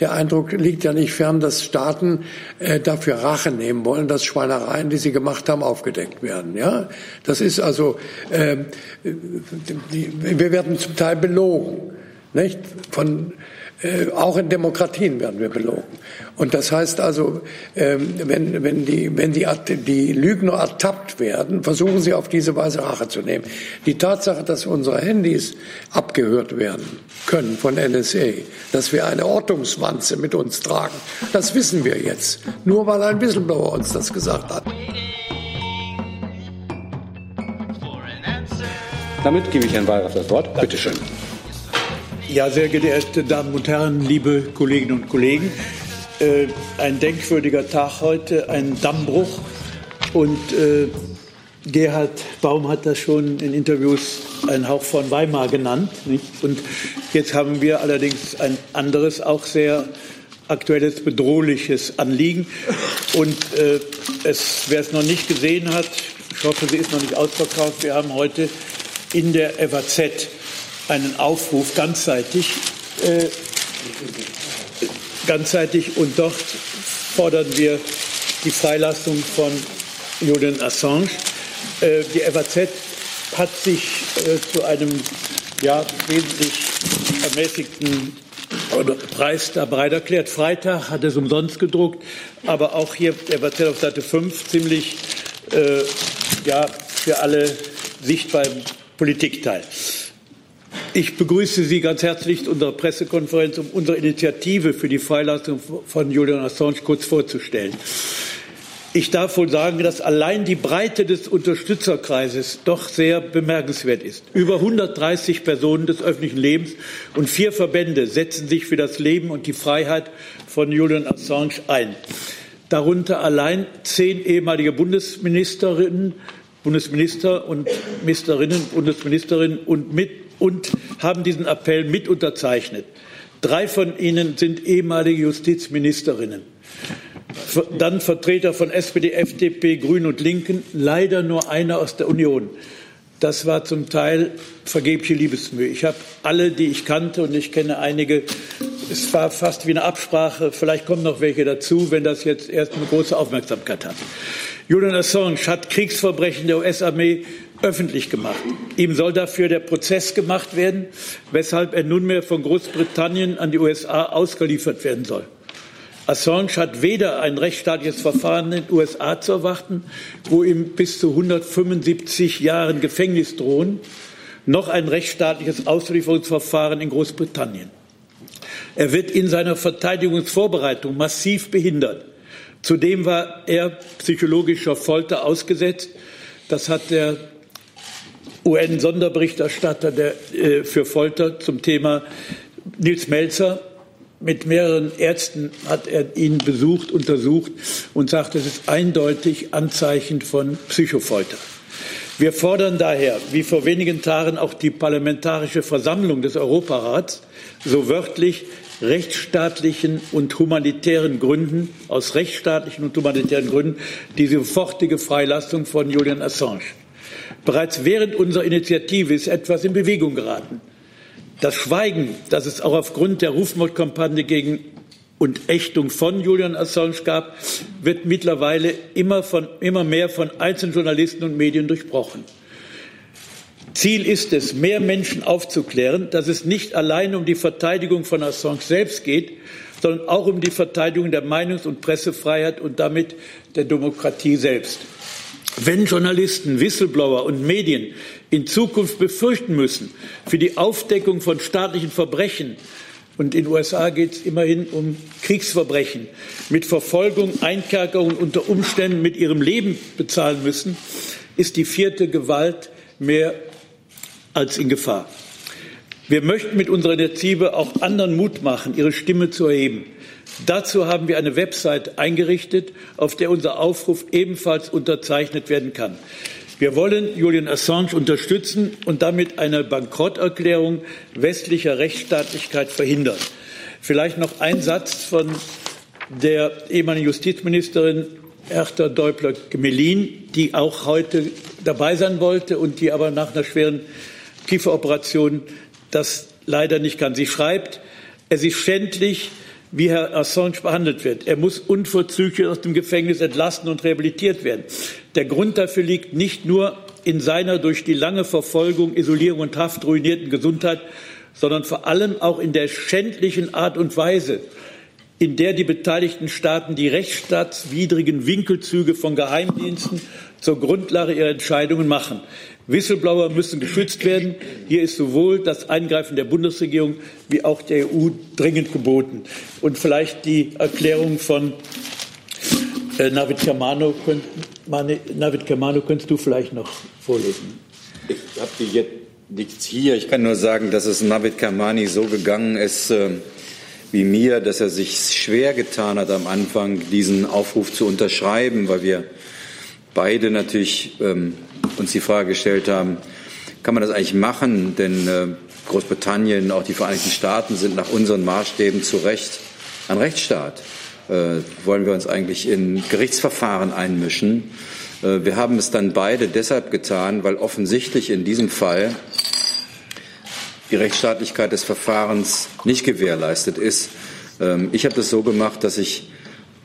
der Eindruck liegt ja nicht fern, dass Staaten äh, dafür Rache nehmen wollen, dass Schweinereien, die sie gemacht haben, aufgedeckt werden. Ja, das ist also, äh, die, wir werden zum Teil belogen, nicht? Von äh, auch in Demokratien werden wir belogen. Und das heißt also, ähm, wenn, wenn, die, wenn die, die Lügner ertappt werden, versuchen sie auf diese Weise Rache zu nehmen. Die Tatsache, dass unsere Handys abgehört werden können von NSA, dass wir eine Ortungswanze mit uns tragen, das wissen wir jetzt. Nur weil ein Whistleblower uns das gesagt hat. Damit gebe ich Herrn Wallraff das Wort. Bitte schön. Ja, sehr geehrte Damen und Herren, liebe Kolleginnen und Kollegen, äh, ein denkwürdiger Tag heute, ein Dammbruch. Und äh, Gerhard Baum hat das schon in Interviews einen Hauch von Weimar genannt. Nicht? Und jetzt haben wir allerdings ein anderes, auch sehr aktuelles, bedrohliches Anliegen. Und äh, es, wer es noch nicht gesehen hat, ich hoffe, sie ist noch nicht ausverkauft. Wir haben heute in der FAZ einen Aufruf ganzseitig, äh, ganzseitig und dort fordern wir die Freilassung von Julian Assange. Äh, die FAZ hat sich äh, zu einem ja, wesentlich ermäßigten Preis da bereit erklärt. Freitag hat es umsonst gedruckt, aber auch hier der FAZ auf Seite 5 ziemlich äh, ja, für alle sichtbar im Politikteil. Ich begrüße Sie ganz herzlich zu unserer Pressekonferenz, um unsere Initiative für die Freilassung von Julian Assange kurz vorzustellen. Ich darf wohl sagen, dass allein die Breite des Unterstützerkreises doch sehr bemerkenswert ist. Über 130 Personen des öffentlichen Lebens und vier Verbände setzen sich für das Leben und die Freiheit von Julian Assange ein. Darunter allein zehn ehemalige Bundesministerinnen, Bundesminister und Ministerinnen, Bundesministerinnen und mit und haben diesen Appell mit unterzeichnet. Drei von ihnen sind ehemalige Justizministerinnen. Dann Vertreter von SPD, FDP, Grünen und Linken, leider nur einer aus der Union. Das war zum Teil vergebliche Liebesmühe. Ich habe alle, die ich kannte, und ich kenne einige, es war fast wie eine Absprache, vielleicht kommen noch welche dazu, wenn das jetzt erst eine große Aufmerksamkeit hat. Julian Assange hat Kriegsverbrechen der US-Armee öffentlich gemacht. Ihm soll dafür der Prozess gemacht werden, weshalb er nunmehr von Großbritannien an die USA ausgeliefert werden soll. Assange hat weder ein rechtsstaatliches Verfahren in den USA zu erwarten, wo ihm bis zu 175 Jahren Gefängnis drohen, noch ein rechtsstaatliches Auslieferungsverfahren in Großbritannien. Er wird in seiner Verteidigungsvorbereitung massiv behindert. Zudem war er psychologischer Folter ausgesetzt. Das hat der UN-Sonderberichterstatter äh, für Folter zum Thema Nils Melzer mit mehreren Ärzten hat er ihn besucht, untersucht und sagt, es ist eindeutig Anzeichen von Psychofolter. Wir fordern daher, wie vor wenigen Tagen auch die Parlamentarische Versammlung des Europarats, so wörtlich rechtsstaatlichen und humanitären Gründen, aus rechtsstaatlichen und humanitären Gründen, die sofortige Freilassung von Julian Assange. Bereits während unserer Initiative ist etwas in Bewegung geraten. Das Schweigen, das es auch aufgrund der Rufmordkampagne gegen und Ächtung von Julian Assange gab, wird mittlerweile immer, von, immer mehr von einzelnen Journalisten und Medien durchbrochen. Ziel ist es, mehr Menschen aufzuklären, dass es nicht allein um die Verteidigung von Assange selbst geht, sondern auch um die Verteidigung der Meinungs- und Pressefreiheit und damit der Demokratie selbst. Wenn Journalisten, Whistleblower und Medien in Zukunft befürchten müssen, für die Aufdeckung von staatlichen Verbrechen, und in den USA geht es immerhin um Kriegsverbrechen, mit Verfolgung, Einkerkerung und unter Umständen mit ihrem Leben bezahlen müssen, ist die vierte Gewalt mehr als in Gefahr. Wir möchten mit unserer Initiative auch anderen Mut machen, ihre Stimme zu erheben. Dazu haben wir eine Website eingerichtet, auf der unser Aufruf ebenfalls unterzeichnet werden kann. Wir wollen Julian Assange unterstützen und damit eine Bankrotterklärung westlicher Rechtsstaatlichkeit verhindern. Vielleicht noch ein Satz von der ehemaligen Justizministerin Hertha Däubler-Gemelin, die auch heute dabei sein wollte und die aber nach einer schweren Kieferoperation das leider nicht kann. Sie schreibt, es ist schändlich, wie Herr Assange behandelt wird. Er muss unverzüglich aus dem Gefängnis entlassen und rehabilitiert werden. Der Grund dafür liegt nicht nur in seiner durch die lange Verfolgung, Isolierung und Haft ruinierten Gesundheit, sondern vor allem auch in der schändlichen Art und Weise, in der die beteiligten Staaten die rechtsstaatswidrigen Winkelzüge von Geheimdiensten zur Grundlage ihrer Entscheidungen machen. Whistleblower müssen geschützt werden. Hier ist sowohl das Eingreifen der Bundesregierung wie auch der EU dringend geboten. Und vielleicht die Erklärung von äh, Navid Kermano, könnt, Navid Kermano könntest du vielleicht noch vorlesen. Ich habe die jetzt nicht hier. Ich kann nur sagen, dass es Navid Kermani so gegangen ist, äh, wie mir, dass er sich schwer getan hat, am Anfang diesen Aufruf zu unterschreiben, weil wir beide natürlich ähm, uns die Frage gestellt haben, kann man das eigentlich machen? Denn äh, Großbritannien, auch die Vereinigten Staaten sind nach unseren Maßstäben zu Recht ein Rechtsstaat. Äh, wollen wir uns eigentlich in Gerichtsverfahren einmischen? Äh, wir haben es dann beide deshalb getan, weil offensichtlich in diesem Fall die Rechtsstaatlichkeit des Verfahrens nicht gewährleistet ist. Ähm, ich habe das so gemacht, dass ich,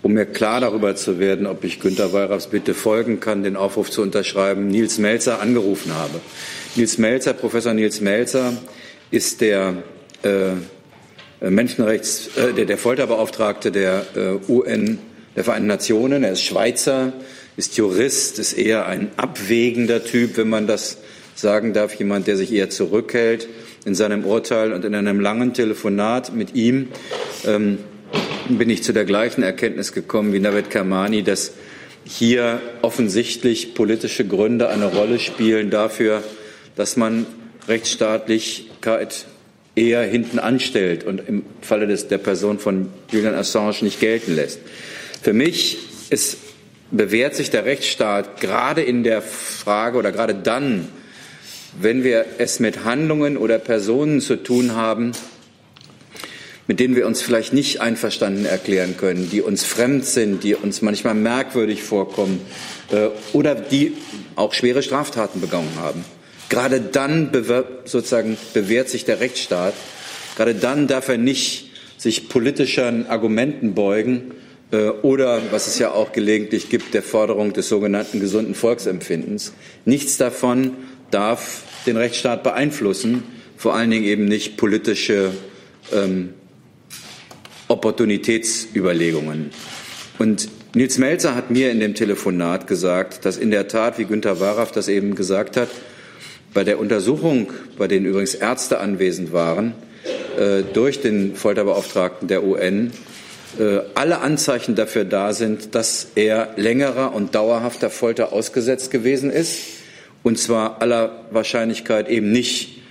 um mir klar darüber zu werden, ob ich Günter Wallraffs Bitte folgen kann, den Aufruf zu unterschreiben, Nils Melzer angerufen habe. Nils Melzer, Professor Nils Melzer, ist der äh, Menschenrechts, äh, der, der Folterbeauftragte der äh, UN, der Vereinten Nationen. Er ist Schweizer, ist Jurist, ist eher ein abwägender Typ, wenn man das sagen darf, jemand, der sich eher zurückhält in seinem Urteil und in einem langen Telefonat mit ihm ähm, bin ich zu der gleichen Erkenntnis gekommen wie Navid Kermani, dass hier offensichtlich politische Gründe eine Rolle spielen dafür, dass man Rechtsstaatlichkeit eher hinten anstellt und im Falle des, der Person von Julian Assange nicht gelten lässt. Für mich ist, bewährt sich der Rechtsstaat gerade in der Frage oder gerade dann, wenn wir es mit Handlungen oder Personen zu tun haben, mit denen wir uns vielleicht nicht einverstanden erklären können, die uns fremd sind, die uns manchmal merkwürdig vorkommen äh, oder die auch schwere Straftaten begangen haben. Gerade dann sozusagen bewährt sich der Rechtsstaat. Gerade dann darf er nicht sich politischeren Argumenten beugen äh, oder, was es ja auch gelegentlich gibt, der Forderung des sogenannten gesunden Volksempfindens. Nichts davon darf den Rechtsstaat beeinflussen, vor allen Dingen eben nicht politische ähm, Opportunitätsüberlegungen. Und Nils Melzer hat mir in dem Telefonat gesagt, dass in der Tat, wie Günter Waraff das eben gesagt hat, bei der Untersuchung, bei denen übrigens Ärzte anwesend waren, äh, durch den Folterbeauftragten der UN, äh, alle Anzeichen dafür da sind, dass er längerer und dauerhafter Folter ausgesetzt gewesen ist und zwar aller Wahrscheinlichkeit eben nicht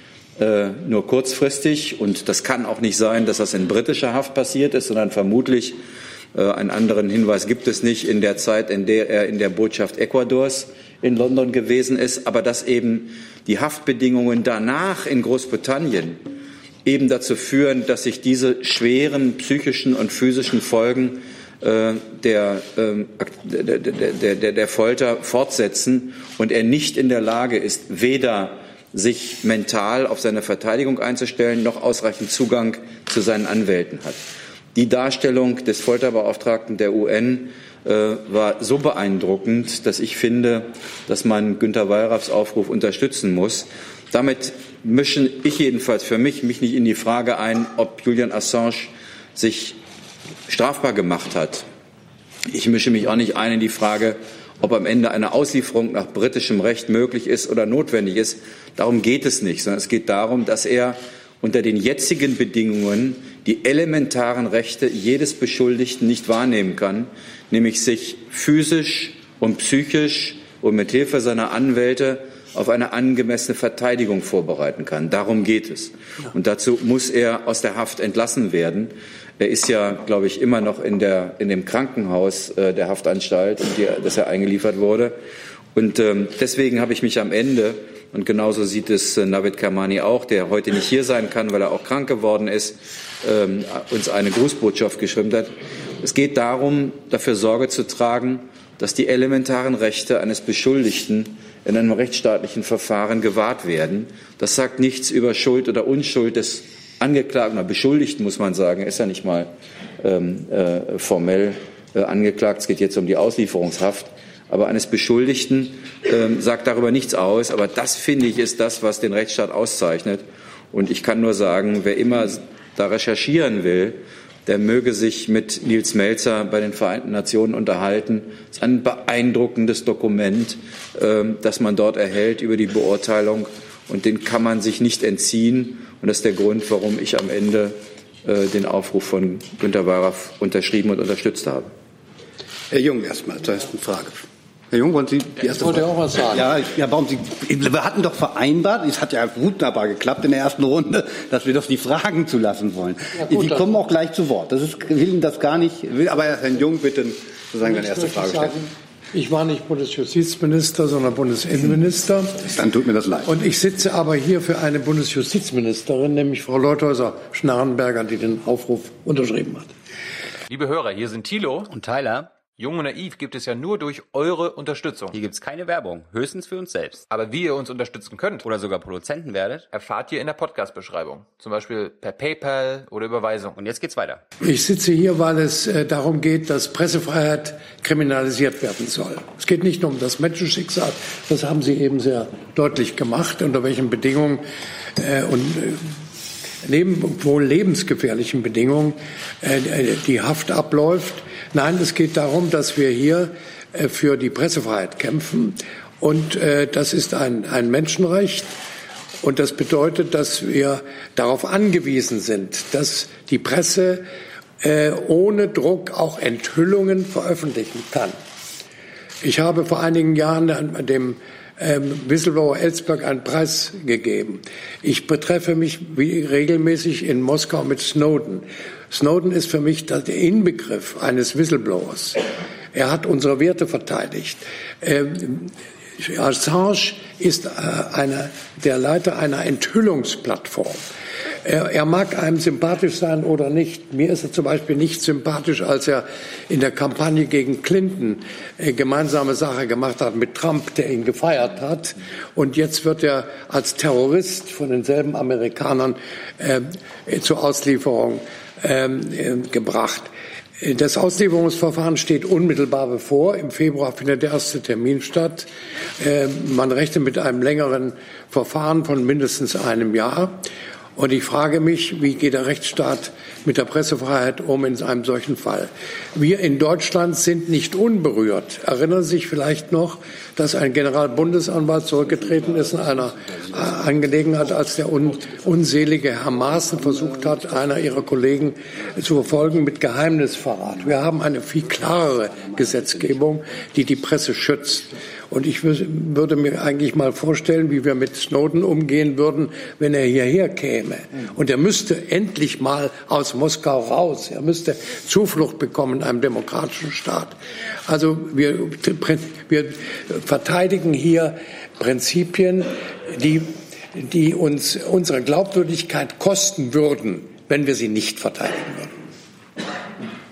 äh, nur kurzfristig. Und das kann auch nicht sein, dass das in britischer Haft passiert ist, sondern vermutlich äh, einen anderen Hinweis gibt es nicht in der Zeit, in der er in der Botschaft Ecuadors in London gewesen ist, aber dass eben die Haftbedingungen danach in Großbritannien eben dazu führen, dass sich diese schweren psychischen und physischen Folgen äh, der, ähm, der, der, der, der Folter fortsetzen und er nicht in der Lage ist, weder sich mental auf seine Verteidigung einzustellen, noch ausreichend Zugang zu seinen Anwälten hat. Die Darstellung des Folterbeauftragten der UN äh, war so beeindruckend, dass ich finde, dass man Günter Wallraffs Aufruf unterstützen muss. Damit mischen ich jedenfalls für mich mich nicht in die Frage ein, ob Julian Assange sich strafbar gemacht hat. Ich mische mich auch nicht ein in die Frage, ob am Ende eine Auslieferung nach britischem Recht möglich ist oder notwendig ist. Darum geht es nicht, sondern es geht darum, dass er unter den jetzigen Bedingungen die elementaren Rechte jedes Beschuldigten nicht wahrnehmen kann, nämlich sich physisch und psychisch und mit Hilfe seiner Anwälte auf eine angemessene Verteidigung vorbereiten kann. Darum geht es. Und dazu muss er aus der Haft entlassen werden. Er ist ja, glaube ich, immer noch in, der, in dem Krankenhaus äh, der Haftanstalt, in die, das er eingeliefert wurde. Und ähm, deswegen habe ich mich am Ende, und genauso sieht es äh, Navid Kermani auch, der heute nicht hier sein kann, weil er auch krank geworden ist, ähm, uns eine Grußbotschaft geschrieben hat. Es geht darum, dafür Sorge zu tragen, dass die elementaren Rechte eines Beschuldigten in einem rechtsstaatlichen Verfahren gewahrt werden. Das sagt nichts über Schuld oder Unschuld des Angeklagten oder Beschuldigten, muss man sagen, ist ja nicht mal ähm, äh, formell äh, angeklagt. Es geht jetzt um die Auslieferungshaft. Aber eines Beschuldigten äh, sagt darüber nichts aus. Aber das, finde ich, ist das, was den Rechtsstaat auszeichnet. Und ich kann nur sagen, wer immer da recherchieren will, der möge sich mit Nils Melzer bei den Vereinten Nationen unterhalten. Es ist ein beeindruckendes Dokument, ähm, das man dort erhält über die Beurteilung. Und den kann man sich nicht entziehen. Und das ist der Grund, warum ich am Ende äh, den Aufruf von Günter Waraff unterschrieben und unterstützt habe. Herr Jung, erstmal zur ersten Frage. Herr Jung, wollen Sie die erste Ich wollte Frage? auch was sagen. Ja, ja, warum Sie, wir hatten doch vereinbart, es hat ja wunderbar geklappt in der ersten Runde, dass wir doch die Fragen zulassen wollen. Ja, gut, die kommen auch gleich zu Wort. Das ist, will Ihnen das gar nicht, will, aber Herrn Jung bitte sozusagen eine Jetzt erste Frage stellen. sagen, Ich war nicht Bundesjustizminister, sondern Bundesinnenminister. Dann tut mir das leid. Und ich sitze aber hier für eine Bundesjustizministerin, nämlich Frau Leuthäuser-Schnarrenberger, die den Aufruf unterschrieben hat. Liebe Hörer, hier sind Thilo. Und Tyler, Jung und Naiv gibt es ja nur durch eure Unterstützung. hier gibt's keine Werbung, höchstens für uns selbst. Aber wie ihr uns unterstützen könnt, Oder sogar Produzenten werdet. erfahrt ihr in der Podcast-Beschreibung. Zum Beispiel per PayPal oder Überweisung. Und jetzt geht's weiter. Ich sitze hier, weil es äh, darum geht, dass Pressefreiheit kriminalisiert werden soll. Es geht nicht nur um das Menschenschicksal, das haben Sie eben sehr deutlich gemacht, unter welchen Bedingungen äh, und äh, Leben, wohl lebensgefährlichen Bedingungen äh, die Haft abläuft. Nein, es geht darum, dass wir hier äh, für die Pressefreiheit kämpfen. Und äh, das ist ein, ein Menschenrecht. Und das bedeutet, dass wir darauf angewiesen sind, dass die Presse äh, ohne Druck auch Enthüllungen veröffentlichen kann. Ich habe vor einigen Jahren dem ähm, Whistleblower Ellsberg einen Preis gegeben. Ich betreffe mich regelmäßig in Moskau mit Snowden. Snowden ist für mich der Inbegriff eines Whistleblowers. Er hat unsere Werte verteidigt. Assange ist äh, einer, der Leiter einer Enthüllungsplattform. Er, er mag einem sympathisch sein oder nicht. Mir ist er zum Beispiel nicht sympathisch, als er in der Kampagne gegen Clinton äh, gemeinsame Sache gemacht hat mit Trump, der ihn gefeiert hat. Und jetzt wird er als Terrorist von denselben Amerikanern äh, zur Auslieferung ähm, äh, gebracht. Das Auslieferungsverfahren steht unmittelbar bevor. Im Februar findet der erste Termin statt. Äh, Man rechnet mit einem längeren Verfahren von mindestens einem Jahr. Und ich frage mich, wie geht der Rechtsstaat mit der Pressefreiheit um in einem solchen Fall? Wir in Deutschland sind nicht unberührt. Erinnern Sie sich vielleicht noch, dass ein Generalbundesanwalt zurückgetreten ist in einer äh, Angelegenheit, als der un unselige Herr Maaßen versucht hat, einer ihrer Kollegen zu verfolgen mit Geheimnisverrat. Wir haben eine viel klarere Gesetzgebung, die die Presse schützt. Und ich wü- würde mir eigentlich mal vorstellen, wie wir mit Snowden umgehen würden, wenn er hierher käme. Und er müsste endlich mal aus Moskau raus. Er müsste Zuflucht bekommen in einem demokratischen Staat. Also wir, wir verteidigen hier Prinzipien, die, die uns unsere Glaubwürdigkeit kosten würden, wenn wir sie nicht verteidigen würden.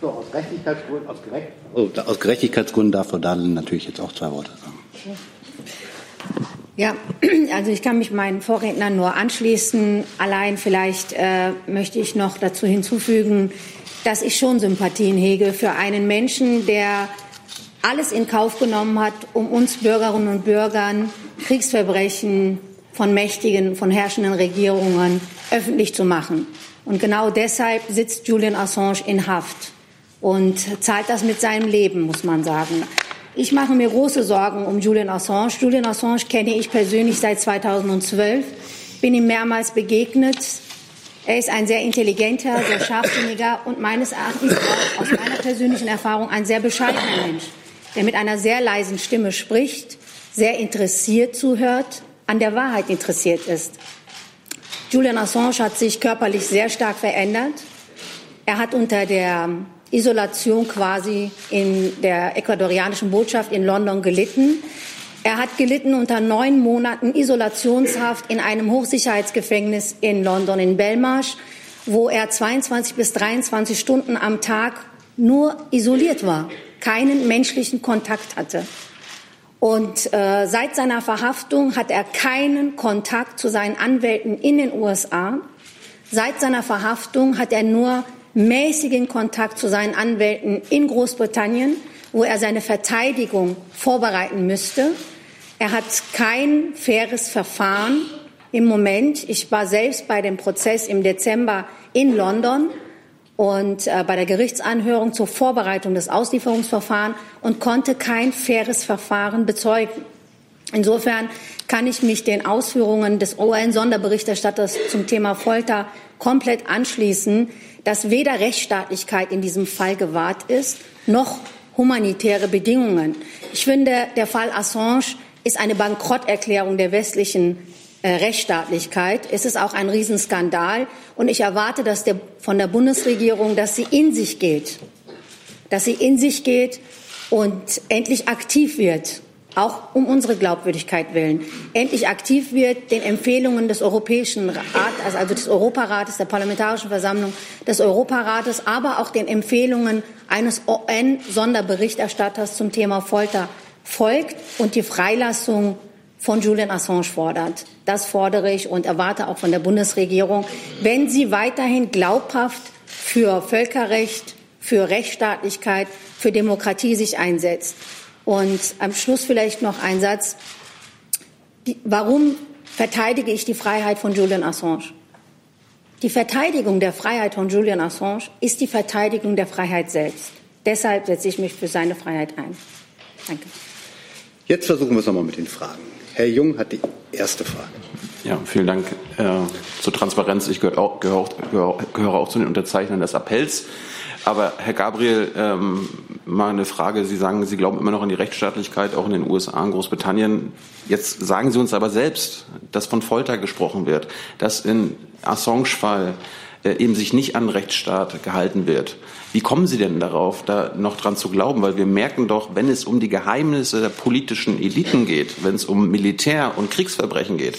So, aus Gerechtigkeitsgründen, aus, Gerecht oh, aus Gerechtigkeitsgründen darf Frau Dahlin natürlich jetzt auch zwei Worte sagen. Ja, also ich kann mich meinen Vorrednern nur anschließen. Allein vielleicht äh, möchte ich noch dazu hinzufügen, dass ich schon Sympathien hege für einen Menschen, der alles in Kauf genommen hat, um uns Bürgerinnen und Bürgern Kriegsverbrechen von mächtigen, von herrschenden Regierungen öffentlich zu machen. Und genau deshalb sitzt Julian Assange in Haft und zahlt das mit seinem Leben, muss man sagen. Ich mache mir große Sorgen um Julian Assange. Julian Assange kenne ich persönlich seit 2012, bin ihm mehrmals begegnet. Er ist ein sehr intelligenter, sehr scharfsinniger und meines Erachtens auch aus meiner persönlichen Erfahrung ein sehr bescheidener Mensch, der mit einer sehr leisen Stimme spricht, sehr interessiert zuhört, an der Wahrheit interessiert ist. Julian Assange hat sich körperlich sehr stark verändert. Er hat unter der Isolation quasi in der ecuadorianischen Botschaft in London gelitten. Er hat gelitten unter neun Monaten Isolationshaft in einem Hochsicherheitsgefängnis in London, in Belmarsh, wo er 22 bis 23 Stunden am Tag nur isoliert war, keinen menschlichen Kontakt hatte. Und äh, seit seiner Verhaftung hat er keinen Kontakt zu seinen Anwälten in den USA, Seit seiner Verhaftung hat er nur mäßigen Kontakt zu seinen Anwälten in Großbritannien, wo er seine Verteidigung vorbereiten müsste. Er hat kein faires Verfahren im Moment. Ich war selbst bei dem Prozess im Dezember in London und äh, bei der Gerichtsanhörung zur Vorbereitung des Auslieferungsverfahrens und konnte kein faires Verfahren bezeugen. Insofern kann ich mich den Ausführungen des UN-Sonderberichterstatters zum Thema Folter komplett anschließen, dass weder Rechtsstaatlichkeit in diesem Fall gewahrt ist, noch humanitäre Bedingungen. Ich finde, der Fall Assange ist eine Bankrotterklärung der westlichen äh, Rechtsstaatlichkeit. Es ist auch ein Riesenskandal. Und ich erwarte dass der, von der Bundesregierung, dass sie in sich geht, dass sie in sich geht und endlich aktiv wird auch um unsere Glaubwürdigkeit willen, endlich aktiv wird, den Empfehlungen des Europäischen Rates, also des Europarates, der Parlamentarischen Versammlung des Europarates, aber auch den Empfehlungen eines UN-Sonderberichterstatters zum Thema Folter folgt und die Freilassung von Julian Assange fordert. Das fordere ich und erwarte auch von der Bundesregierung, wenn sie weiterhin glaubhaft für Völkerrecht, für Rechtsstaatlichkeit, für Demokratie sich einsetzt. Und am Schluss vielleicht noch ein Satz. Die, warum verteidige ich die Freiheit von Julian Assange? Die Verteidigung der Freiheit von Julian Assange ist die Verteidigung der Freiheit selbst. Deshalb setze ich mich für seine Freiheit ein. Danke. Jetzt versuchen wir es nochmal mit den Fragen. Herr Jung hat die erste Frage. Ja, vielen Dank äh, zur Transparenz. Ich gehöre auch, gehör, gehör, gehöre auch zu den Unterzeichnern des Appells. Aber Herr Gabriel, ähm, mal eine Frage. Sie sagen, Sie glauben immer noch an die Rechtsstaatlichkeit, auch in den USA, in Großbritannien. Jetzt sagen Sie uns aber selbst, dass von Folter gesprochen wird, dass in Assange-Fall äh, eben sich nicht an Rechtsstaat gehalten wird. Wie kommen Sie denn darauf, da noch dran zu glauben? Weil wir merken doch, wenn es um die Geheimnisse der politischen Eliten geht, wenn es um Militär- und Kriegsverbrechen geht,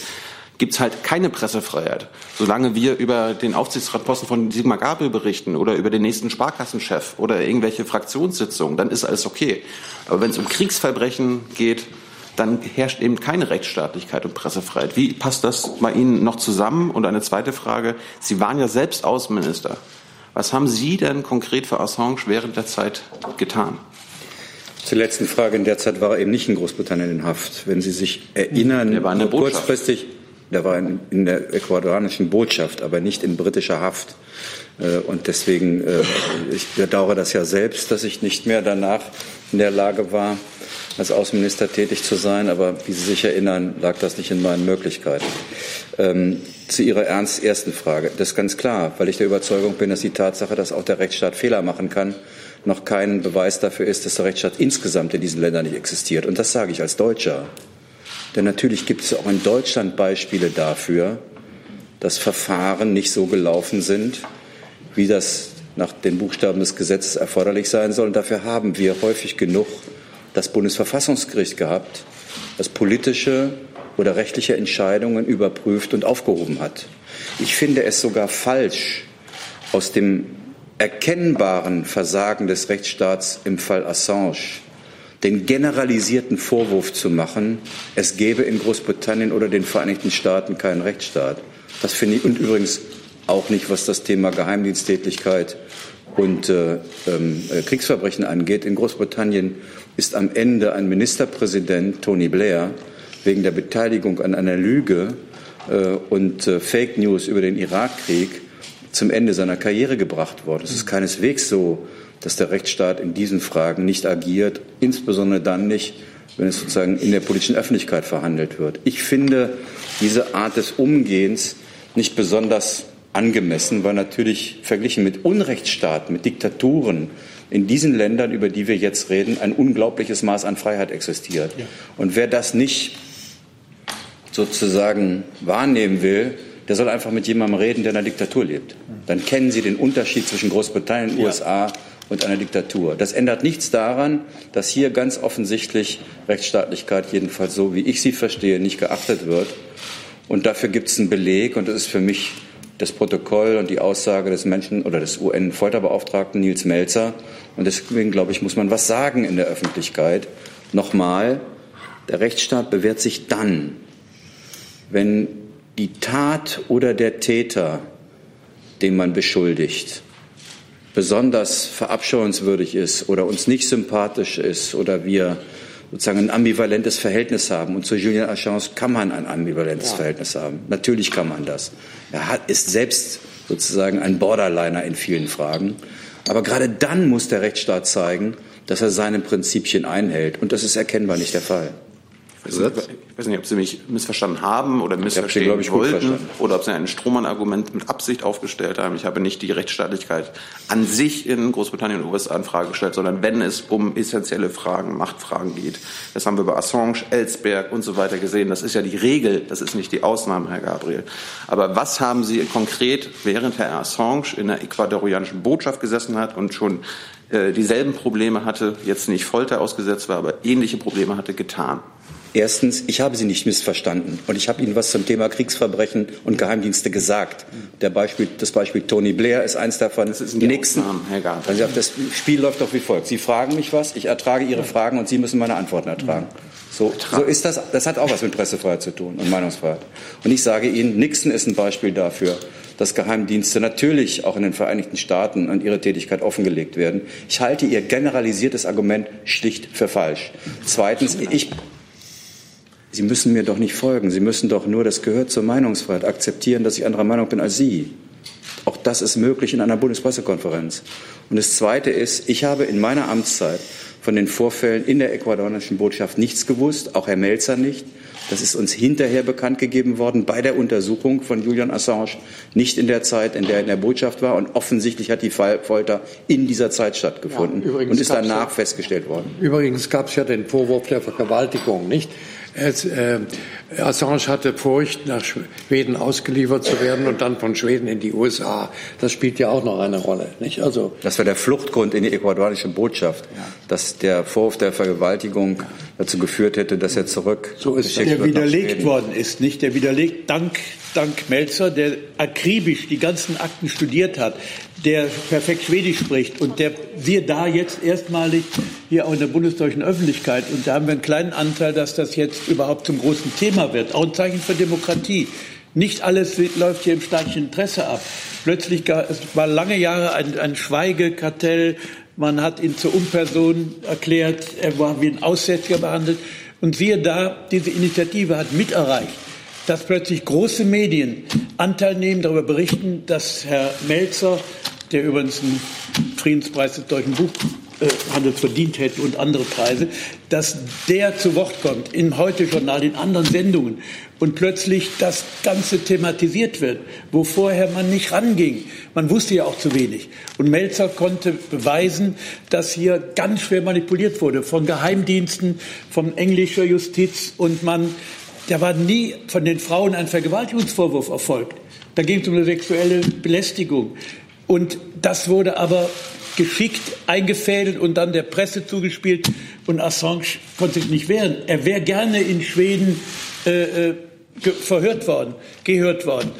gibt es halt keine Pressefreiheit. Solange wir über den Aufsichtsratposten von Sigmar Gabel berichten oder über den nächsten Sparkassenchef oder irgendwelche Fraktionssitzungen, dann ist alles okay. Aber wenn es um Kriegsverbrechen geht, dann herrscht eben keine Rechtsstaatlichkeit und Pressefreiheit. Wie passt das bei Ihnen noch zusammen? Und eine zweite Frage. Sie waren ja selbst Außenminister. Was haben Sie denn konkret für Assange während der Zeit getan? Zur letzten Frage. In der Zeit war er eben nicht in Großbritannien in Haft. Wenn Sie sich erinnern, er war in der kurzfristig, der war in, in der ecuadorianischen Botschaft, aber nicht in britischer Haft. Äh, und deswegen, äh, ich bedauere das ja selbst, dass ich nicht mehr danach in der Lage war, als Außenminister tätig zu sein. Aber wie Sie sich erinnern, lag das nicht in meinen Möglichkeiten. Ähm, zu Ihrer ernst ersten Frage. Das ist ganz klar, weil ich der Überzeugung bin, dass die Tatsache, dass auch der Rechtsstaat Fehler machen kann, noch kein Beweis dafür ist, dass der Rechtsstaat insgesamt in diesen Ländern nicht existiert. Und das sage ich als Deutscher. Denn natürlich gibt es auch in Deutschland Beispiele dafür, dass Verfahren nicht so gelaufen sind, wie das nach den Buchstaben des Gesetzes erforderlich sein soll. Und dafür haben wir häufig genug das Bundesverfassungsgericht gehabt, das politische oder rechtliche Entscheidungen überprüft und aufgehoben hat. Ich finde es sogar falsch, aus dem erkennbaren Versagen des Rechtsstaats im Fall Assange den generalisierten Vorwurf zu machen, es gäbe in Großbritannien oder den Vereinigten Staaten keinen Rechtsstaat. Das finde ich und übrigens auch nicht, was das Thema Geheimdiensttätigkeit und äh, ähm, äh, Kriegsverbrechen angeht. In Großbritannien ist am Ende ein Ministerpräsident, Tony Blair, wegen der Beteiligung an einer Lüge äh, und äh, Fake News über den Irakkrieg zum Ende seiner Karriere gebracht worden. Es ist keineswegs so, dass der Rechtsstaat in diesen Fragen nicht agiert, insbesondere dann nicht, wenn es sozusagen in der politischen Öffentlichkeit verhandelt wird. Ich finde diese Art des Umgehens nicht besonders angemessen, weil natürlich verglichen mit Unrechtsstaaten, mit Diktaturen in diesen Ländern, über die wir jetzt reden, ein unglaubliches Maß an Freiheit existiert. Ja. Und wer das nicht sozusagen wahrnehmen will, der soll einfach mit jemandem reden, der in einer Diktatur lebt. Dann kennen Sie den Unterschied zwischen Großbritannien, und USA und einer Diktatur. Das ändert nichts daran, dass hier ganz offensichtlich Rechtsstaatlichkeit, jedenfalls so wie ich sie verstehe, nicht geachtet wird. Und dafür gibt es einen Beleg, und das ist für mich das Protokoll und die Aussage des Menschen oder des UN-Folterbeauftragten Nils Melzer. Und deswegen, glaube ich, muss man was sagen in der Öffentlichkeit. Nochmal, der Rechtsstaat bewährt sich dann, wenn die Tat oder der Täter den man beschuldigt, besonders verabscheuenswürdig ist oder uns nicht sympathisch ist oder wir sozusagen ein ambivalentes Verhältnis haben. Und zu Julian Assange kann man ein ambivalentes ja. Verhältnis haben. Natürlich kann man das. Er hat, ist selbst sozusagen ein Borderliner in vielen Fragen. Aber gerade dann muss der Rechtsstaat zeigen, dass er seine Prinzipien einhält. Und das ist erkennbar nicht der Fall. Ich weiß nicht, ob Sie mich missverstanden haben oder missverstehen Sie, ich, wollten oder ob Sie ein Strohmann-Argument mit Absicht aufgestellt haben. Ich habe nicht die Rechtsstaatlichkeit an sich in Großbritannien und USA in Frage gestellt, sondern wenn es um essentielle Fragen, Machtfragen geht. Das haben wir bei Assange, Ellsberg und so weiter gesehen. Das ist ja die Regel, das ist nicht die Ausnahme, Herr Gabriel. Aber was haben Sie konkret, während Herr Assange in der ecuadorianischen Botschaft gesessen hat und schon äh, dieselben Probleme hatte, jetzt nicht Folter ausgesetzt war, aber ähnliche Probleme hatte, getan? Erstens, ich habe Sie nicht missverstanden und ich habe Ihnen was zum Thema Kriegsverbrechen und Geheimdienste gesagt. Der Beispiel, das Beispiel Tony Blair ist eins davon. Das ist ein Nächsten, Herr also Das Spiel läuft doch wie folgt. Sie fragen mich was, ich ertrage Ihre Fragen und Sie müssen meine Antworten ertragen. So, so ist das. Das hat auch was mit Pressefreiheit zu tun und Meinungsfreiheit. Und ich sage Ihnen, Nixon ist ein Beispiel dafür, dass Geheimdienste natürlich auch in den Vereinigten Staaten an ihre Tätigkeit offengelegt werden. Ich halte Ihr generalisiertes Argument schlicht für falsch. Zweitens, ich Sie müssen mir doch nicht folgen. Sie müssen doch nur, das gehört zur Meinungsfreiheit, akzeptieren, dass ich anderer Meinung bin als Sie. Auch das ist möglich in einer Bundespressekonferenz. Und das Zweite ist, ich habe in meiner Amtszeit von den Vorfällen in der ecuadorianischen Botschaft nichts gewusst, auch Herr Melzer nicht. Das ist uns hinterher bekannt gegeben worden bei der Untersuchung von Julian Assange, nicht in der Zeit, in der er in der Botschaft war. Und offensichtlich hat die Folter in dieser Zeit stattgefunden ja, und ist danach ja, festgestellt worden. Übrigens gab es ja den Vorwurf der Vergewaltigung, nicht? Es, äh, Assange hatte Furcht, nach Schweden ausgeliefert zu werden und dann von Schweden in die USA. Das spielt ja auch noch eine Rolle. Nicht? Also, das war der Fluchtgrund in die ecuadorianische Botschaft, ja. dass der Vorwurf der Vergewaltigung dazu geführt hätte, dass er zurück so ist der widerlegt worden ist, nicht der widerlegt dank dank Melzer, der akribisch die ganzen Akten studiert hat, der perfekt Schwedisch spricht und der wir da jetzt erstmalig hier auch in der bundesdeutschen Öffentlichkeit und da haben wir einen kleinen Anteil, dass das jetzt überhaupt zum großen Thema wird, auch ein Zeichen für Demokratie. Nicht alles läuft hier im staatlichen Interesse ab. Plötzlich es war lange Jahre ein, ein Schweigekartell. Man hat ihn zur Unperson erklärt. Er war wie ein Aussätziger behandelt. Und siehe da, diese Initiative hat mit erreicht, dass plötzlich große Medien Anteil nehmen, darüber berichten, dass Herr Melzer, der übrigens einen Friedenspreis des deutschen Buchhandels verdient hätte und andere Preise, dass der zu Wort kommt im Heute-Journal, in anderen Sendungen und plötzlich das Ganze thematisiert wird, wo vorher man nicht ranging. Man wusste ja auch zu wenig. Und Melzer konnte beweisen, dass hier ganz schwer manipuliert wurde von Geheimdiensten, von englischer Justiz und man da war nie von den Frauen ein Vergewaltigungsvorwurf erfolgt. Da ging es um eine sexuelle Belästigung. Und das wurde aber geschickt eingefädelt und dann der Presse zugespielt. Und Assange konnte sich nicht wehren. Er wäre gerne in Schweden äh, äh verhört worden, gehört worden